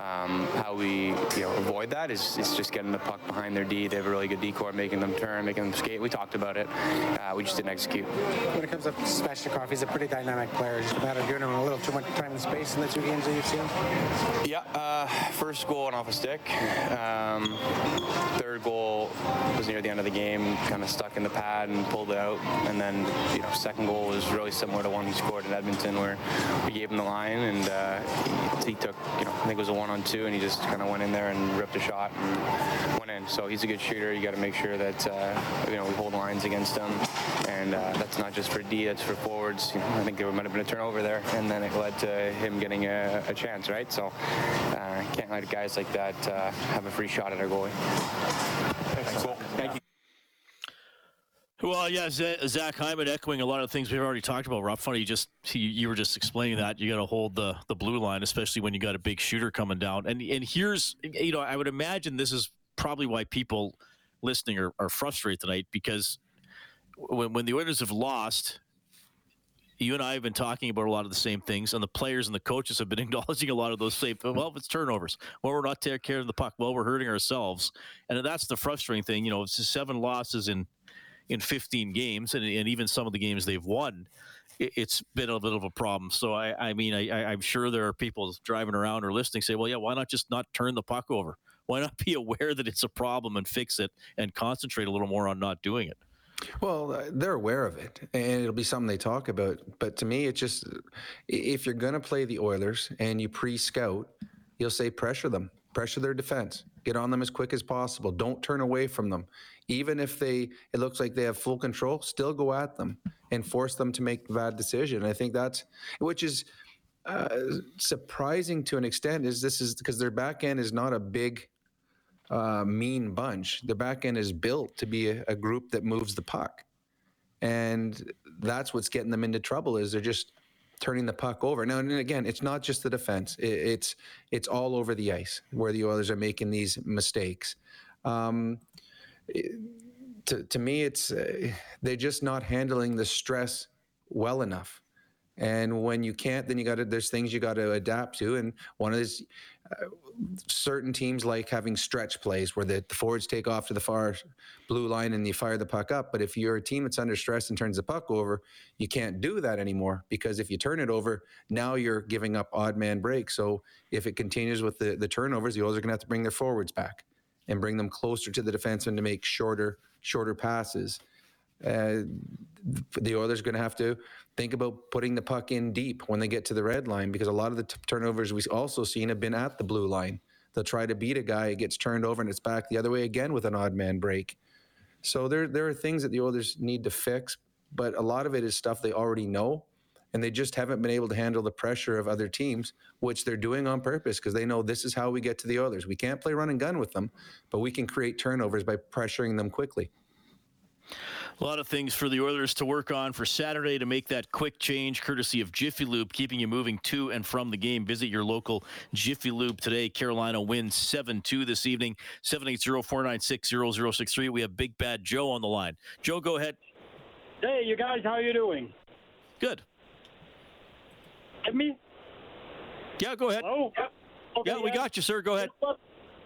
Um, how we, you know, avoid that is, is just getting the puck behind their D. They have a really good decor, making them turn, making them skate. We talked about it. Uh, we just didn't execute. When it comes to Svechnikov, he's a pretty dynamic player. Just a matter of giving him a little too much time and space in the two games that you've seen. Yeah. Uh, first goal went off a stick. Um, third goal was near the end of the game, kind of stuck in the pad and pulled it out. And then, you know, second goal was really similar to one he scored in Edmonton, where we gave him the line and uh, he, took, you know, I think it was a one-on-two, and he just kind of went in there and ripped a shot and went in. So he's a good shooter. You got to make sure that uh, you know we hold lines against him, and uh, that's not just for D, that's for forwards. You know, I think there might have been a turnover there, and then it led to him getting a, a chance, right? So. Uh, can't let guys like that uh, have a free shot at our goalie. Thanks. Cool. Thank you. Well, yeah, Zach Hyman echoing a lot of things we've already talked about. Rob, funny, you just you were just explaining that you got to hold the the blue line, especially when you got a big shooter coming down. And and here's you know I would imagine this is probably why people listening are, are frustrated tonight because when when the Oilers have lost, you and I have been talking about a lot of the same things, and the players and the coaches have been acknowledging a lot of those same. Well, it's turnovers. Well, we're not taking care of the puck. Well, we're hurting ourselves, and that's the frustrating thing. You know, it's seven losses in in 15 games, and, and even some of the games they've won. It, has been a bit of a problem. So I, I mean, I, I'm sure there are people driving around or listening say, "Well, yeah, why not just not turn the puck over? Why not be aware that it's a problem and fix it and concentrate a little more on not doing it?" Well, uh, they're aware of it, and it'll be something they talk about. But to me, it's just if you're going to play the Oilers and you pre-scout, you'll say pressure them, pressure their defense, get on them as quick as possible. Don't turn away from them, even if they it looks like they have full control. Still go at them and force them to make bad decision. I think that's which is. Uh, surprising to an extent is this is because their back end is not a big uh, mean bunch. The back end is built to be a, a, group that moves the puck, and that's what's getting them into trouble. Is they're just turning the puck over. Now, and again, it's not just the defense; it, it's it's all over the ice where the Oilers are making these mistakes. Um, to, to me, it's uh, they're just not handling the stress well enough. And when you can't, then you got to. There's things you got to adapt to, and one of these certain teams like having stretch plays where the, the, forwards take off to the far blue line and you fire the puck up. But if you're a team that's under stress and turns the puck over, you can't do that anymore because if you turn it over, now you're giving up odd man breaks. So if it continues with the, the turnovers, the Oilers are going to have to bring their forwards back and bring them closer to the defenseman to make shorter shorter passes. Uh, the Oilers are going to have to think about putting the puck in deep when they get to the red line because a lot of the t- turnovers we've also seen have been at the blue line. They'll try to beat a guy, it gets turned over, and it's back the other way again with an odd man break. So there, there are things that the Oilers need to fix, but a lot of it is stuff they already know, and they just haven't been able to handle the pressure of other teams, which they're doing on purpose because they know this is how we get to the Oilers. We can't play run and gun with them, but we can create turnovers by pressuring them quickly. A lot of things for the Oilers to work on for Saturday to make that quick change, courtesy of Jiffy Lube, keeping you moving to and from the game. Visit your local Jiffy Lube today. Carolina wins 7 2 this evening, 780 496 0063. We have Big Bad Joe on the line. Joe, go ahead. Hey, you guys, how you doing? Good. Get me? Yeah, go ahead. Oh, okay, yeah, we yeah. got you, sir. Go ahead.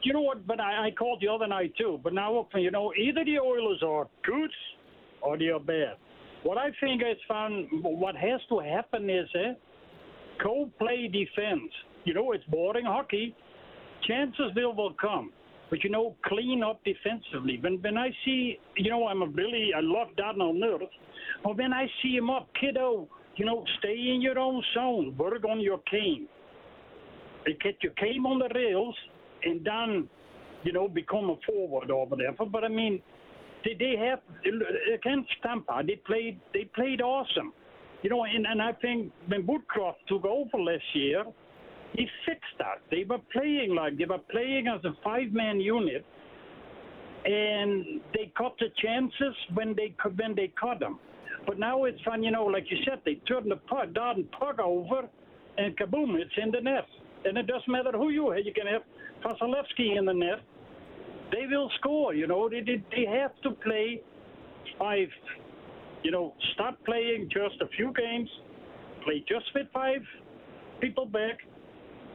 You know what? But I, I called the other night too. But now, you know, either the Oilers are good or they are bad. What I think is fun, what has to happen is eh, co play defense. You know, it's boring hockey. Chances will, will come. But, you know, clean up defensively. When, when I see, you know, I'm a really, I love Darnell Nurse. But when I see him up, kiddo, you know, stay in your own zone. Work on your game. Get your game on the rails and then, you know, become a forward or whatever. But, I mean, they, they have against Tampa. They played they played awesome, you know. And, and I think when Woodcroft took over last year, he fixed that. They were playing like they were playing as a five-man unit, and they cut the chances when they when they cut them. But now it's fun, you know. Like you said, they turn the puck, darn puck over, and kaboom, it's in the net. And it doesn't matter who you have. You can have Vasilevskiy in the net they will score. You know, they, they, they have to play five. You know, start playing just a few games, play just with five people back,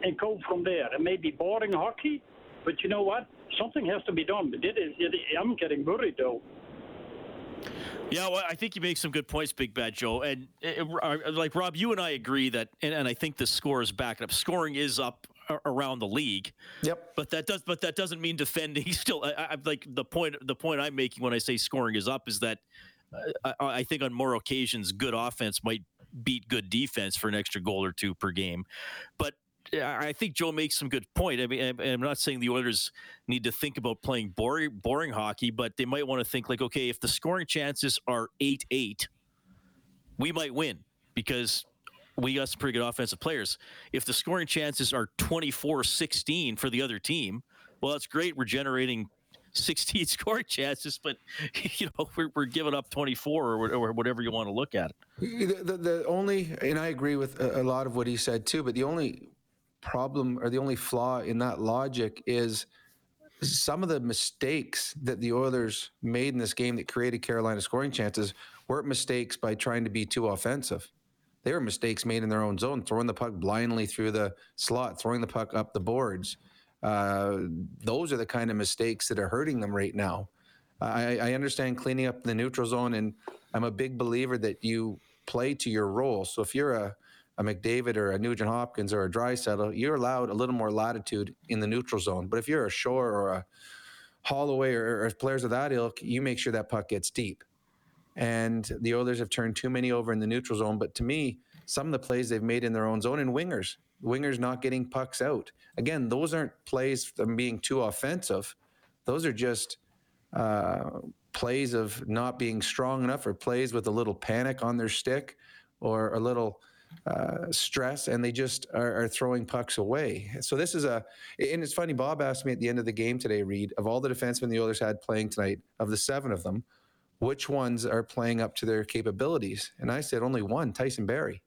and go from there. It may be boring hockey, but you know what? Something has to be done. It it, I'm getting worried though. Yeah, well, I think you make some good points, Big Bad Joe. And uh, uh, like Rob, you and I agree that, and, and I think the score is back up. Scoring is up around the league. Yep. But that does but that doesn't mean defending still I, I like the point the point I'm making when I say scoring is up is that uh, I, I, think on more occasions good offense might beat good defense for an extra goal or two per game. But I think Joe makes some good point. I mean, I'm not saying the Oilers need to think about playing boring, boring hockey, but they might want to think like, okay, if the scoring chances are eight eight, we might win because we got some pretty good offensive players. If the scoring chances are 24 16 for the other team, well, that's great. We're generating 16 scoring chances, but you know we're, we're giving up 24 or, or whatever you want to look at it. The, the, the, only, and I agree with a, a lot of what he said too, but the only problem or the only flaw in that logic is some of the mistakes that the Oilers made in this game that created Carolina scoring chances weren't mistakes by trying to be too offensive. They were mistakes made in their own zone, throwing the puck blindly through the slot, throwing the puck up the boards. Uh, those are the kind of mistakes that are hurting them right now. I, I understand cleaning up the neutral zone, and I'm a big believer that you play to your role. So if you're a, a McDavid or a Nugent Hopkins or a Draisaitl, you're allowed a little more latitude in the neutral zone. But if you're a Shore or a Holloway or, or players of that ilk, you make sure that puck gets deep and the Oilers have turned too many over in the neutral zone. But to me, some of the plays they've made in their own zone and wingers, wingers not getting pucks out. Again, those aren't plays them being too offensive. Those are just uh, plays of not being strong enough or plays with a little panic on their stick or a little uh, stress and they just are, are, throwing pucks away. So this is a, and it's funny. Bob asked me at the end of the game today, Reed, of all the defensemen the Oilers had playing tonight, of the seven of them, which ones are playing up to their capabilities? And I said only one, Tyson Barrie.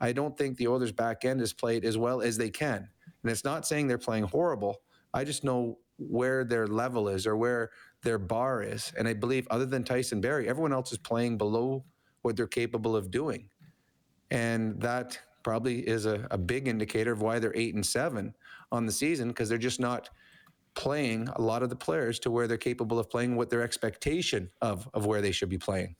I don't think the Oilers back end has played as well as they can. And it's not saying they're playing horrible. I just know where their level is or where their bar is. And I believe other than Tyson Barrie, everyone else is playing below what they're capable of doing. And that probably is a, a big indicator of why they're eight and seven on the season because they're just not playing a lot of the players to where they're capable of playing what their expectation of of where they should be playing.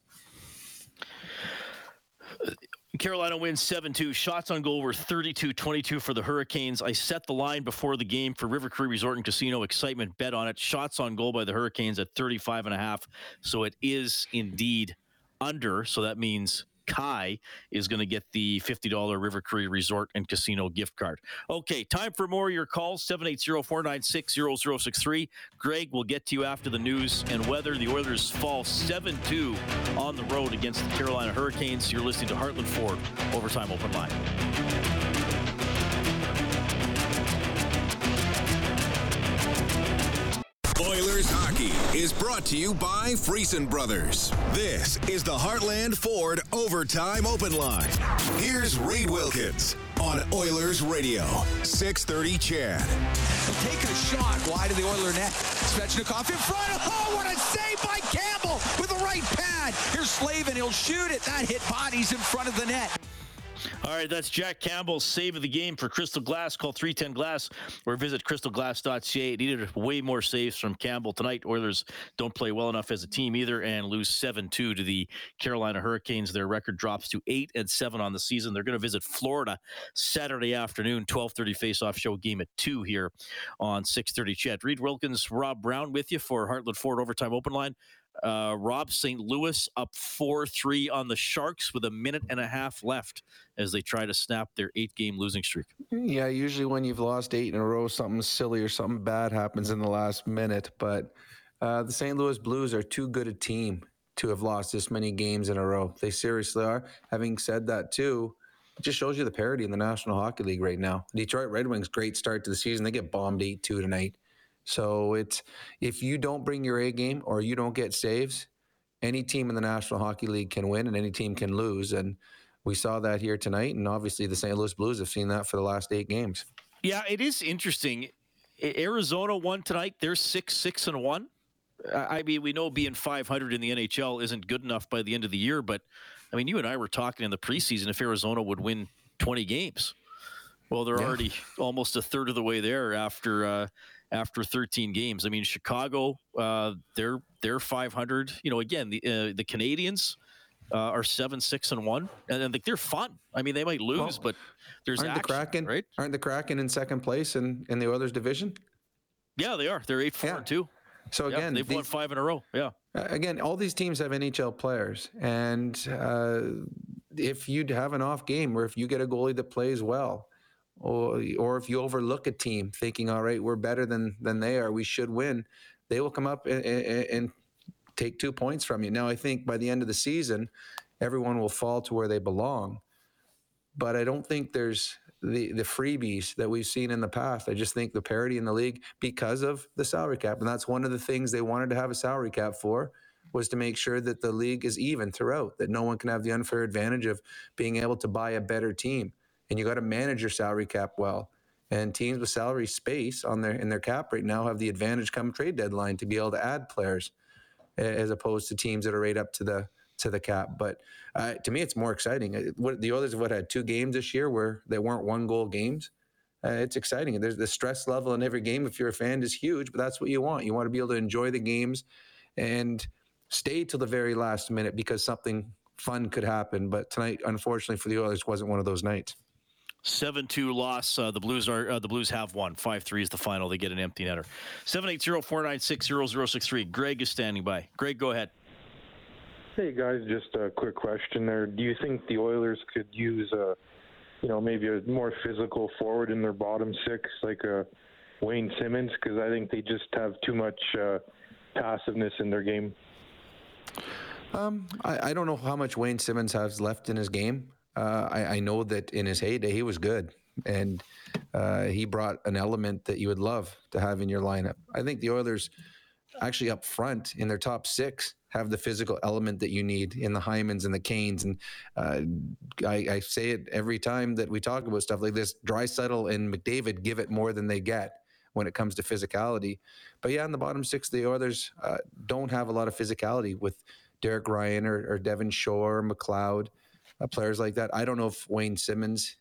Carolina wins 7 2. Shots on goal were 32 22 for the Hurricanes. I set the line before the game for River Cree Resort and Casino. Excitement bet on it. Shots on goal by the Hurricanes at 35 and a half. So it is indeed under. So that means Kai is going to get the $50 River Cree Resort and Casino gift card. Okay, time for more of your calls 780 496 0063. Greg will get to you after the news and weather. The Oilers fall 7 2 on the road against the Carolina Hurricanes. You're listening to Heartland Ford Overtime Open Line. To you by Friesen Brothers. This is the Heartland Ford Overtime Open Line. Here's Reed Wilkins on Oilers Radio, 630 CHED. Take a shot wide of the Oiler net. Svechnikov in front. Oh, what a save by Campbell with the right pad. Here's Slavin. He'll shoot it. That hit bodies in front of the net. All right, that's Jack Campbell's save of the game for Crystal Glass. Call 310 Glass or visit crystalglass.ca. It needed way more saves from Campbell tonight. Oilers don't play well enough as a team either and lose 7 2 to the Carolina Hurricanes. Their record drops to 8 and 7 on the season. They're going to visit Florida Saturday afternoon, 1230 face-off show game at 2 here on 630 CHED. Reed Wilkins, Rob Brown with you for Heartland Ford Overtime Open Line. Uh, Rob St. Louis up 4 3 on the Sharks with a minute and a half left as they try to snap their eight game losing streak. Yeah, usually when you've lost eight in a row, something silly or something bad happens in the last minute. But uh, the St. Louis Blues are too good a team to have lost this many games in a row. They seriously are. Having said that, too, it just shows you the parity in the National Hockey League right now. Detroit Red Wings, great start to the season. They get bombed 8 2 tonight. So it's if you don't bring your A game or you don't get saves, any team in the National Hockey League can win and any team can lose. And we saw that here tonight. And obviously, the St. Louis Blues have seen that for the last eight games. Yeah, it is interesting. Arizona won tonight. They're six, six, and one. I mean, we know being 500 in the NHL isn't good enough by the end of the year, but I mean, you and I were talking in the preseason if Arizona would win 20 games. Well, they're yeah. already almost a third of the way there after uh, after 13 games. I mean, Chicago, uh, they're they're 500. You know, again, the uh, the Canadiens uh, are seven, six, and one, and, and they're fun. I mean, they might lose, well, but there's aren't action, the Kraken right? Aren't the Kraken in second place in in the Oilers division? Yeah, they are. They're eight, four, yeah. and two. So again, they've these, won five in a row. Yeah. Again, all these teams have NHL players, and uh, if you have an off game, or if you get a goalie that plays well, or or if you overlook a team thinking, all right, we're better than than they are, we should win, they will come up and, and, and take two points from you. Now, I think by the end of the season, everyone will fall to where they belong, but I don't think there's the the freebies that we've seen in the past. I just think the parity in the league because of the salary cap, and that's one of the things they wanted to have a salary cap for was to make sure that the league is even throughout, that no one can have the unfair advantage of being able to buy a better team and you got to manage your salary cap well. And teams with salary space on their in their cap right now have the advantage come trade deadline to be able to add players, as opposed to teams that are right up to the to the cap. But uh, to me, it's more exciting. Uh, what, the others have what, had two games this year where they weren't one goal games. Uh, it's exciting. There's the stress level in every game. If you're a fan, is huge, but that's what you want. You want to be able to enjoy the games and stay till the very last minute because something fun could happen. But tonight, unfortunately for the Oilers, wasn't one of those nights. Seven two loss. Uh, the Blues are uh, the Blues have won. Five three is the final. They get an empty netter. Seven eight zero four nine six zero zero six three. Greg is standing by. Greg, go ahead. Hey guys, just a quick question there. Do you think the Oilers could use a, you know, maybe a more physical forward in their bottom six, like a Wayne Simmonds? Because I think they just have too much uh, passiveness in their game. Um, I, I don't know how much Wayne Simmonds has left in his game. Uh, I, I know that in his heyday he was good, and uh, he brought an element that you would love to have in your lineup. I think the Oilers, actually up front in their top six, have the physical element that you need in the Hymans and the Canes. And uh, I, I, say it every time that we talk about stuff like this: Draisaitl and McDavid give it more than they get when it comes to physicality. But yeah, in the bottom six, the Oilers uh, don't have a lot of physicality with Derek Ryan or, or Devin Shore, McLeod, uh, players like that. I don't know if Wayne Simmonds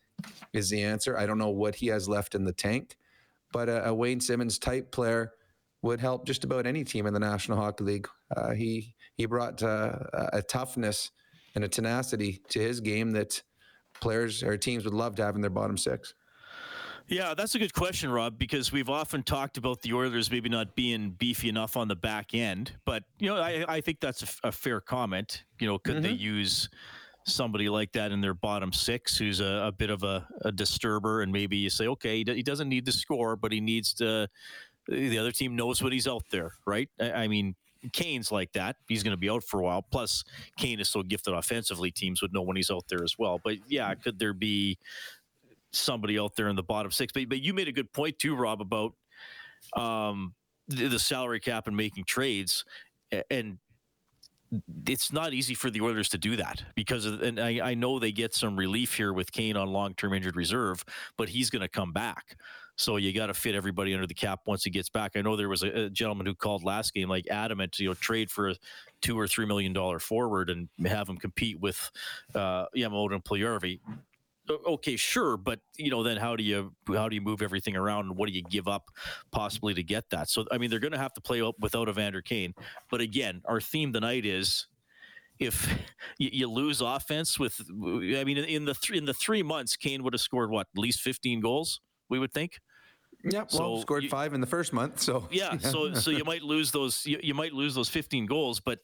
is the answer. I don't know what he has left in the tank, but a, a Wayne Simmonds type player would help just about any team in the National Hockey League. Uh, he he brought uh, a toughness and a tenacity to his game that players or teams would love to have in their bottom six. Yeah, that's a good question, Rob, because we've often talked about the Oilers maybe not being beefy enough on the back end. But, you know, I, I think that's a, a, fair comment. You know, could mm-hmm. they use somebody like that in their bottom six who's a, a bit of a, a, disturber? And maybe you say, okay, he doesn't need to score, but he needs to. The other team knows what he's out there, right? I, I mean, Kane's like that. He's going to be out for a while. Plus, Kane is so gifted offensively, teams would know when he's out there as well. But yeah, could there be somebody out there in the bottom six. But but you made a good point too, Rob, about um, the, the salary cap and making trades, and it's not easy for the Oilers to do that because and I, I know they get some relief here with Kane on long-term injured reserve, but he's going to come back. So you got to fit everybody under the cap once he gets back. I know there was a, a, gentleman who called last game like adamant, you know, trade for a two or three million dollar forward and have him compete with uh, Yamamoto and Puljujarvi okay, sure, but you know, then how do you how do you move everything around, and what do you give up possibly to get that? So, I mean, they're going to have to play up without Evander Kane. But again, our theme tonight is if you, you, lose offense with, I mean, in the three in the three months, Kane would have scored what at least fifteen goals. We would think. Yeah, well, so scored you, five in the first month. So yeah, so so you might lose those you, you might lose those fifteen goals, but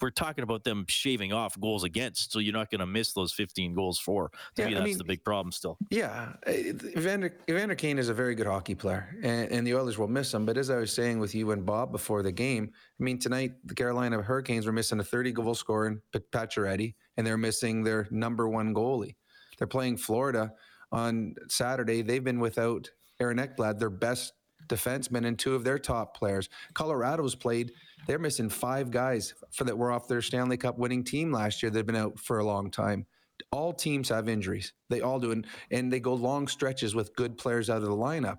we're talking about them shaving off goals against, so you're not going to miss those 15 goals for. To yeah, me, that's I mean, the big problem still. Yeah, eh, Evander, Evander Kane is a very good hockey player, and, and, the Oilers will miss him. But as I was saying with you and Bob before the game, I mean, tonight the Carolina Hurricanes were missing a 30 goal scorer in Pacioretty, and they're missing their number one goalie. They're playing Florida on Saturday. They've been without Aaron Ekblad, their best defenseman, and two of their top players. Colorado's played – they're missing five guys for that were off their Stanley Cup winning team last year. They've been out for a long time. All teams have injuries. They all do, and, and they go long stretches with good players out of the lineup.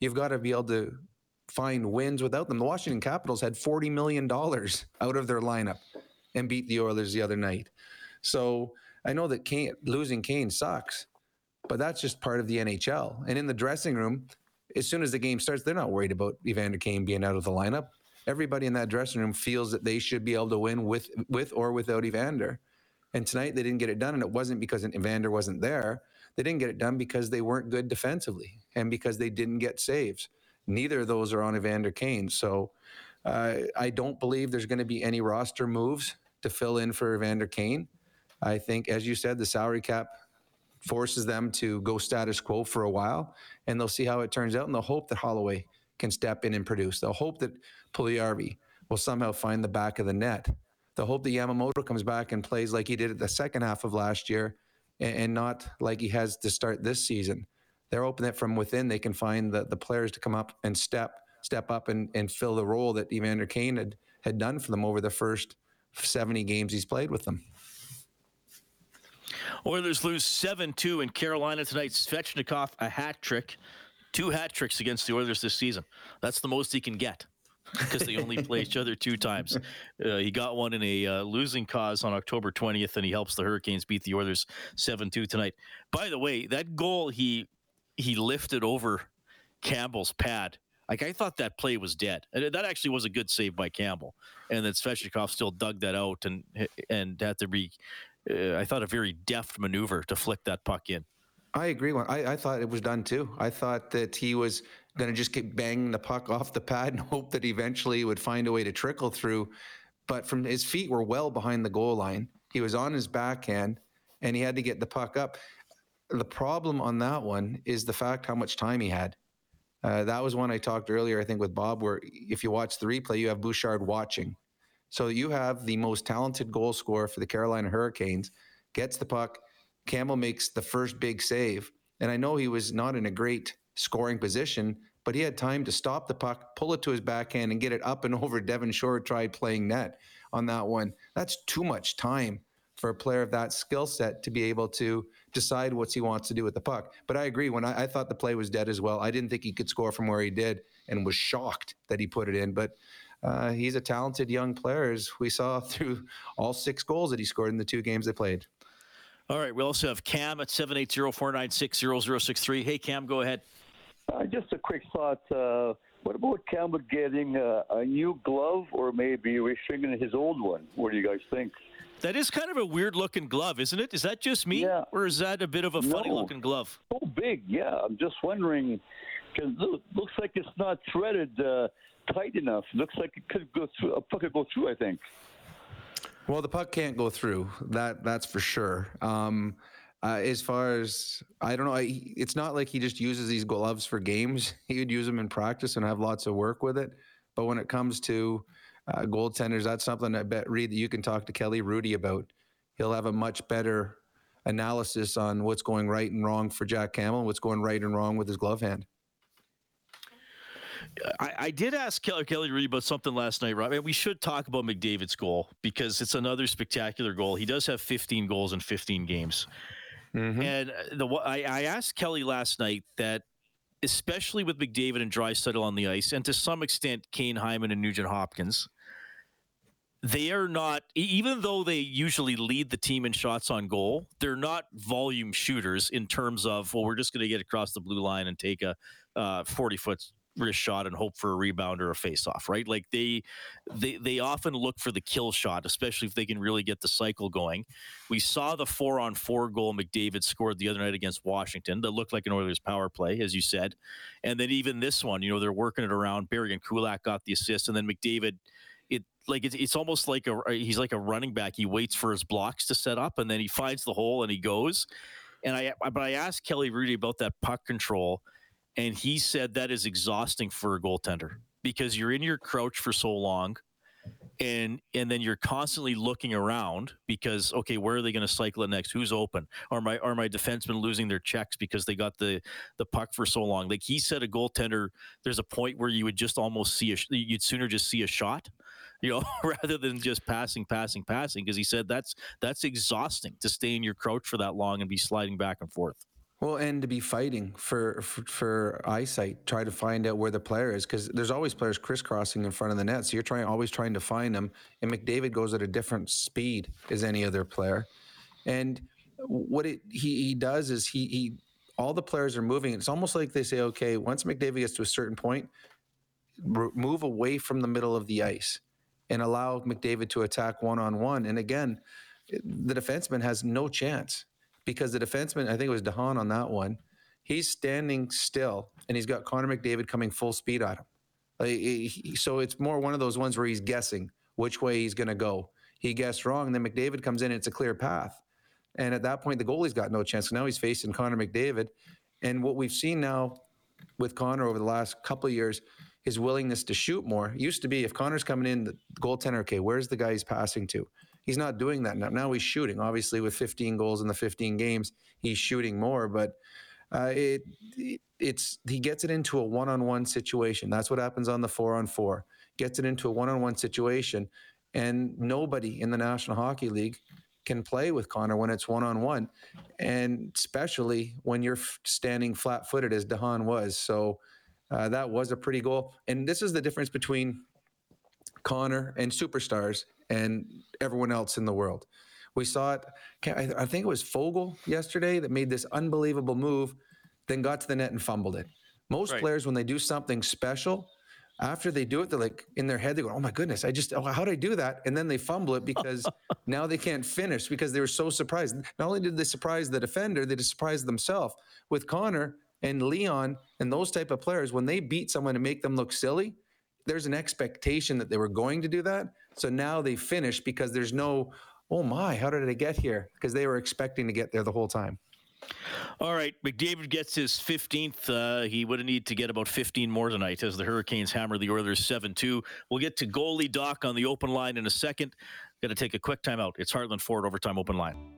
You've got to be able to find wins without them. The Washington Capitals had forty million dollars out of their lineup and beat the Oilers the other night. So I know that Kane, losing Kane sucks, but that's just part of the NHL. And in the dressing room, as soon as the game starts, they're not worried about Evander Kane being out of the lineup everybody in that dressing room feels that they should be able to win with with or without Evander. And tonight they didn't get it done, and it wasn't because Evander wasn't there. They didn't get it done because they weren't good defensively and because they didn't get saves. Neither of those are on Evander Kane. So uh, I don't believe there's going to be any roster moves to fill in for Evander Kane. I think, as you said, the salary cap forces them to go status quo for a while, and they'll see how it turns out, and they'll hope that Holloway can step in and produce. They'll hope that Puljujarvi will somehow find the back of the net. They'll hope that Yamamoto comes back and plays like he did at the second half of last year and, and not like he has to start this season. They're hoping that from within they can find the, the players to come up and step step up and, and fill the role that Evander Kane had, had done for them over the first 70 games he's played with them. Oilers lose 7 2 in Carolina tonight. Svechnikov, a hat trick. Two hat tricks against the Oilers this season. That's the most he can get because they only play each other two times. Uh, he got one in a uh, losing cause on October 20th, and he helps the Hurricanes beat the Oilers 7 2 tonight. By the way, that goal he he lifted over Campbell's pad. Like I thought that play was dead. And that actually was a good save by Campbell, and then Svechnikov still dug that out and and had to be, uh, I thought, a very deft maneuver to flick that puck in. I agree. I, I thought it was done too. I thought that he was going to just keep banging the puck off the pad and hope that eventually it would find a way to trickle through. but from his feet were well behind the goal line. He was on his backhand, and he had to get the puck up. The problem on that one is the fact how much time he had. Uh, that was one I talked earlier, I think, with Bob, where if you watch the replay, you have Bouchard watching. So you have the most talented goal scorer for the Carolina Hurricanes, gets the puck. Campbell makes the first big save. And I know he was not in a great scoring position, but he had time to stop the puck, pull it to his backhand, and get it up and over. Devin Shore tried playing net on that one. That's too much time for a player of that skill set to be able to decide what he wants to do with the puck. But I agree. When I, I, thought the play was dead as well, I didn't think he could score from where he did, and was shocked that he put it in. But uh, he's a talented young player, as we saw through all six goals that he scored in the two games they played. All right. We also have Cam at 780 496 0063. Hey, Cam, go ahead. Uh, just a quick thought. Uh, what about Campbell getting a, a new glove or maybe restringing his old one? What do you guys think? That is kind of a weird looking glove, isn't it? Is that just me? Yeah. Or is that a bit of a no. funny looking glove? So big, yeah. I'm just wondering because look, looks like it's not threaded uh, tight enough. Looks like it could go through. A puck could go through. I think. Well, the puck can't go through. That that's for sure. Um, uh, as far as I don't know, I, it's not like he just uses these gloves for games. He would use them in practice and have lots of work with it. But when it comes to uh, goaltenders, that's something I bet Reed that you can talk to Kelly Hrudey about. He'll have a much better analysis on what's going right and wrong for Jack Campbell and what's going right and wrong with his glove hand. I, I, did ask Kelly, Kelly Hrudey about something last night, right? I mean, we should talk about McDavid's goal because it's another spectacular goal. He does have 15 goals in 15 games. Mm-hmm. And the I, I, asked Kelly last night that, especially with McDavid and Draisaitl on the ice, and to some extent Kane Hyman and Nugent Hopkins, they are not even though they usually lead the team in shots on goal they're not volume shooters in terms of well we're just going to get across the blue line and take a uh, 40 foot wrist shot and hope for a rebound or a face off, right? Like they they they often look for the kill shot, especially if they can really get the cycle going. We saw the four on four goal McDavid scored the other night against Washington that looked like an Oilers power play, as you said. And then even this one, you know, they're working it around. Barrie and Kulak got the assist, and then McDavid it like it's, it's almost like a he's like a running back. He waits for his blocks to set up, and then he finds the hole and he goes. And I but I asked Kelly Hrudey about that puck control, and he said that is exhausting for a goaltender because you're in your crouch for so long and and then you're constantly looking around because okay where are they going to cycle it next? Who's open? Are my are my defensemen losing their checks because they got the the puck for so long? Like he said a goaltender there's a point where you would just almost see a you'd sooner just see a shot you know rather than just passing passing passing because he said that's that's exhausting to stay in your crouch for that long and be sliding back and forth well, and to be fighting for, for, for eyesight, try to find out where the player is because there's always players crisscrossing in front of the net. So you're trying always trying to find them. And McDavid goes at a different speed as any other player. And what it, he he does is he he all the players are moving. It's almost like they say, okay, once McDavid gets to a certain point, move away from the middle of the ice and allow McDavid to attack one on one. And again, the defenseman has no chance because the defenseman, I think it was de Haan on that one, he's standing still and he's got Connor McDavid coming full speed at him. So it's more one of those ones where he's guessing which way he's going to go. He guessed wrong, and then McDavid comes in and it's a clear path. And at that point, the goalie's got no chance. Now he's facing Connor McDavid. And what we've seen now with Connor over the last couple years, his willingness to shoot more. Used to be if Connor's coming in, the goaltender, okay, where's the guy he's passing to? He's not doing that now. Now he's shooting. Obviously, with 15 goals in the 15 games, he's shooting more. But uh, it, it, it's he gets it into a one-on-one situation. That's what happens on the four-on-four. Gets it into a one-on-one situation, and nobody in the National Hockey League can play with Connor when it's one-on-one, and especially when you're standing flat-footed as de Haan was. So. Uh, that was a pretty goal. And this is the difference between Connor and superstars and everyone else in the world. We saw it, I think it was Foegele yesterday that made this unbelievable move, then got to the net and fumbled it. Most right. players, when they do something special, after they do it, they're like in their head, they go, "Oh my goodness, I just oh, how did I do that?" And then they fumble it because now they can't finish because they were so surprised. Not only did they surprise the defender, they just surprised themselves. With Connor and Leon and those type of players, when they beat someone and make them look silly, there's an expectation that they were going to do that. So now they finish because there's no, oh my, how did I get here? Because they were expecting to get there the whole time. All right, McDavid gets his 15th. Uh, he would need to get about 15 more tonight as the Hurricanes hammer the Oilers 7 2. We'll get to goalie Doc on the open line in a second. Got to take a quick timeout. It's Heartland Ford Overtime Open Line.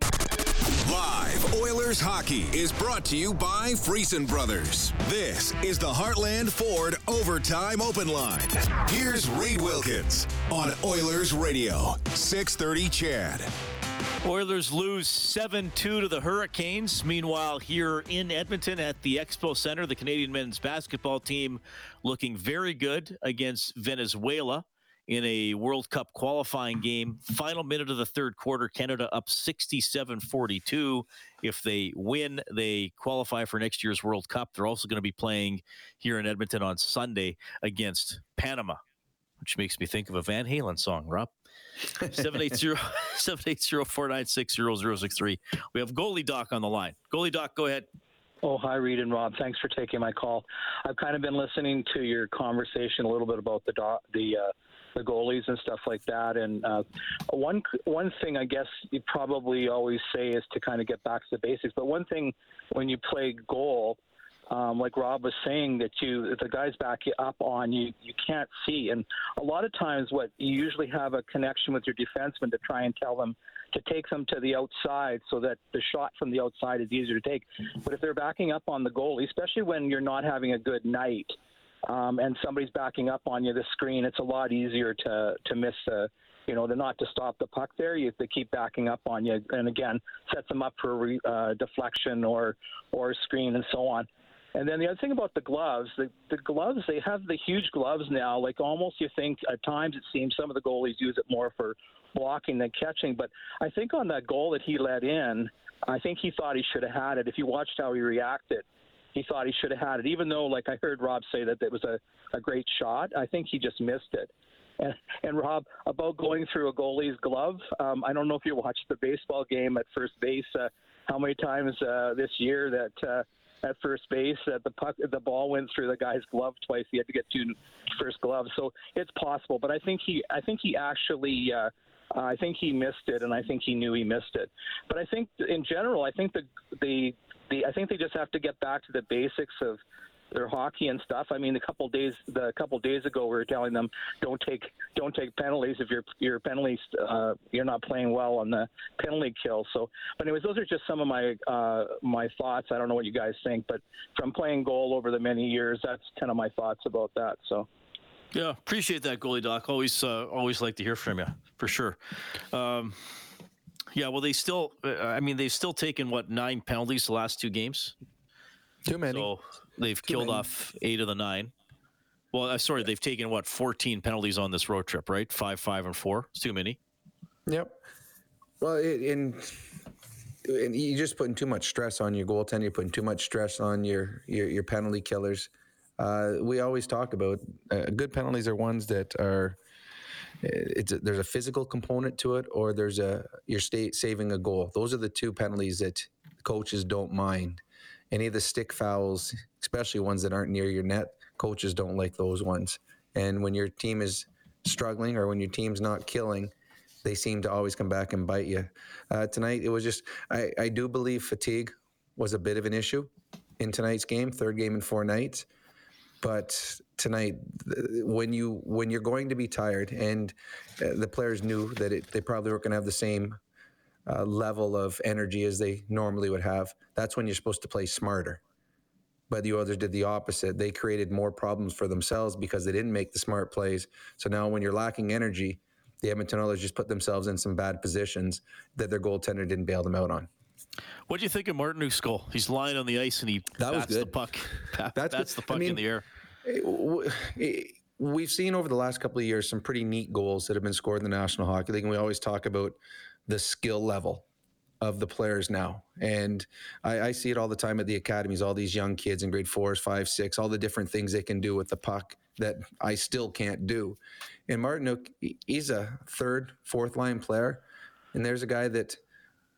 Live Oilers hockey is brought to you by Friesen Brothers. This is the Heartland Ford Overtime Open Line. Here's Reed Wilkins on Oilers Radio, 630 CHED. Oilers lose 7 2 to the Hurricanes. Meanwhile, here in Edmonton at the Expo Center, the Canadian men's basketball team looking very good against Venezuela in a World Cup qualifying game. Final minute of the third quarter, Canada up 67 42. If they win, they qualify for next year's World Cup. They're also going to be playing here in Edmonton on Sunday against Panama, which makes me think of a Van Halen song, Rob. 780-496-0063. We have goalie Doc on the line. Goalie Doc, go ahead. Oh, hi, Reed and Rob. Thanks for taking my call. I've kind of been listening to your conversation a little bit about the the uh, the goalies and stuff like that. And uh, one one thing I guess you probably always say is to kind of get back to the basics. But one thing when you play goal, um, like Rob was saying, that you the guys back you up on you, you can't see. And a lot of times, what you usually have a connection with your defenseman to try and tell them to take them to the outside so that the shot from the outside is easier to take. But if they're backing up on the goalie, especially when you're not having a good night, um, and somebody's backing up on you the screen, it's a lot easier to to miss the you know, to not to stop the puck there. You they keep backing up on you, and again sets them up for re, uh, deflection or or screen and so on. And then the other thing about the gloves, the, the gloves, they have the huge gloves now. Like almost you think at times it seems some of the goalies use it more for blocking than catching. But I think on that goal that he let in, I think he thought he should have had it. If you watched how he reacted, he thought he should have had it. Even though, like I heard Rob say that it was a, a great shot, I think he just missed it. And, and Rob, about going through a goalie's glove, um, I don't know if you watched the baseball game at first base. Uh, how many times uh, this year that uh, at first base that the puck, the ball went through the guy's glove twice. He had to get two first gloves, so it's possible. But I think he, I think he actually. Uh, I think he missed it, and I think he knew he missed it. But I think, in general, I think the the, the I think they just have to get back to the basics of their hockey and stuff. I mean, a couple days the couple days ago, we were telling them don't take don't take penalties if your your penalties uh, you're not playing well on the penalty kill. So, but anyways, those are just some of my uh, my thoughts. I don't know what you guys think, but from playing goal over the many years, that's kind of my thoughts about that. So. Yeah, appreciate that, goalie doc. Always, uh, always like to hear from you for sure. Um, yeah, well, they still. uh, I mean, they've still taken what nine penalties the last two games. Too many. So they've killed many. off eight of the nine. Well, uh, sorry, they've taken what fourteen penalties on this road trip, right? Five, five, and four. It's too many. Yep. Well, it, and and you're just putting too much stress on your goaltender. You're putting too much stress on your your, your penalty killers. Uh, we always talk about uh, good penalties are ones that are. There's a physical component to it, or there's a you're sta- saving a goal. Those are the two penalties that coaches don't mind. Any of the stick fouls, especially ones that aren't near your net, coaches don't like those ones. And when your team is struggling or when your team's not killing, they seem to always come back and bite you. Uh, tonight, it was just, I, I do believe fatigue was a bit of an issue in tonight's game, third game in four nights. But tonight, when you when you're going to be tired, and uh, the players knew that it, they probably weren't going to have the same uh, level of energy as they normally would have. That's when you're supposed to play smarter. But the others did the opposite. They created more problems for themselves because they didn't make the smart plays. So now, when you're lacking energy, the Edmonton Oilers just put themselves in some bad positions that their goaltender didn't bail them out on. What do you think of Martinook's goal? He's lying on the ice and he That was bats the puck. That's bats good. the puck I mean, in the air. Eh, it- it- eh, we've seen over the last couple of years some pretty neat goals that have been scored in the National Hockey League, and we always talk about the skill level of the players now. And I, I see it all the time at the academies, all these young kids in grade fours, five, six, all the different things they can do with the puck that I still can't do. And Martin, he- he's a third, fourth line player. And there's a guy that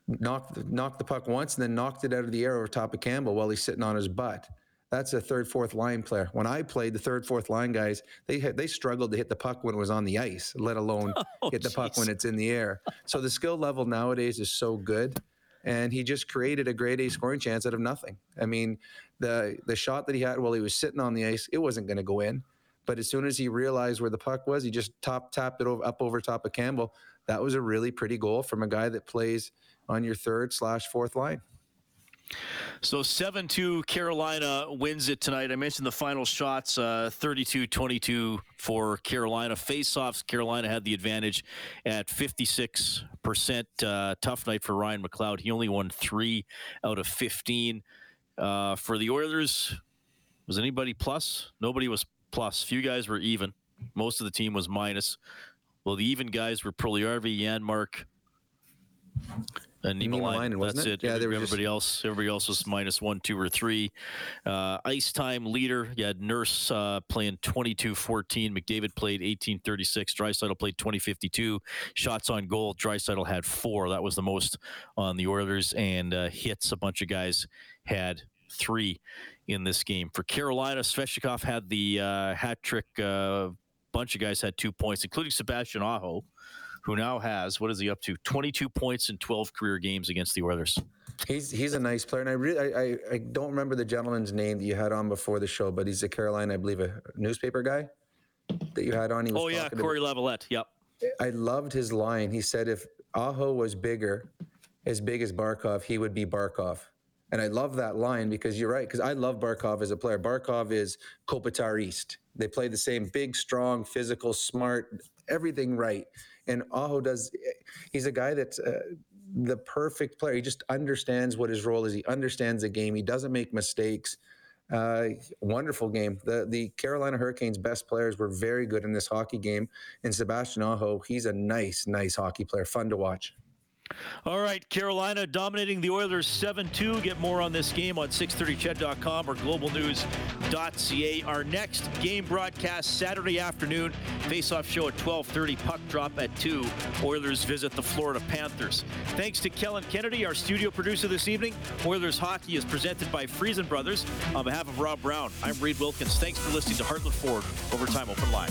knocked knocked the puck once and then knocked it out of the air over top of Campbell while he's sitting on his butt. That's a third, fourth line player. When I played, the third, fourth line guys they they struggled to hit the puck when it was on the ice, let alone Oh, hit the puck when it's in the air. So the skill level nowadays is so good, and he just created a grade A scoring chance out of nothing. I mean, the the shot that he had while he was sitting on the ice, it wasn't going to go in. But as soon as he realized where the puck was, he just top tapped it over, up over top of Campbell. That was a really pretty goal from a guy that plays on your third slash fourth line. So 7 2, Carolina wins it tonight. I mentioned the final shots 32 22 for Carolina. Face offs, Carolina had the advantage at 56%. Uh, tough night for Ryan McLeod. He only won three out of 15. Uh, for the Oilers, was anybody plus? Nobody was plus. Few guys were even. Most of the team was minus. Well, the even guys were Puljujarvi, Janmark, and Niemelainen. wasn't That's it? it. Yeah, everybody just- else, everybody else was minus one, two, or three. Uh, ice time leader, you had Nurse uh, playing 22-14. McDavid played 18-36. Draisaitl played 20-52. Shots on goal, Draisaitl had four. That was the most on the Oilers. And uh, hits, a bunch of guys had three in this game. For Carolina, Svechnikov had the uh, hat trick. A bunch of guys had two points, including Sebastian Aho, who now has what is he up to? 22 points in 12 career games against the Oilers. He's he's a nice player, and I really I, I, I don't remember the gentleman's name that you had on before the show, but he's a Carolina, I believe, a newspaper guy that you had on. He was Oh yeah, talking Cory about- Lavalette. Yep. I loved his line. He said if Aho was bigger, as big as Barkov, he would be Barkov. And I love that line because you're right. Because I love Barkov as a player. Barkov is Kopitar East. They play the same big, strong, physical, smart, everything right. And Aho does. He's a guy that's uh, the perfect player. He just understands what his role is. He understands the game. He doesn't make mistakes. Uh, wonderful game. The the Carolina Hurricanes' best players were very good in this hockey game. And Sebastian Aho, he's a nice, nice hockey player. Fun to watch. All right, Carolina dominating the Oilers 7-2. Get more on this game on 630ched.com or globalnews.ca. Our next game broadcast Saturday afternoon. Face-off show at 12:30. Puck drop at 2. Oilers visit the Florida Panthers. Thanks to Kellen Kennedy, our studio producer this evening. Oilers hockey is presented by Freson Brothers. On behalf of Rob Brown, I'm Reid Wilkins. Thanks for listening to Heartland Ford Overtime Open Line.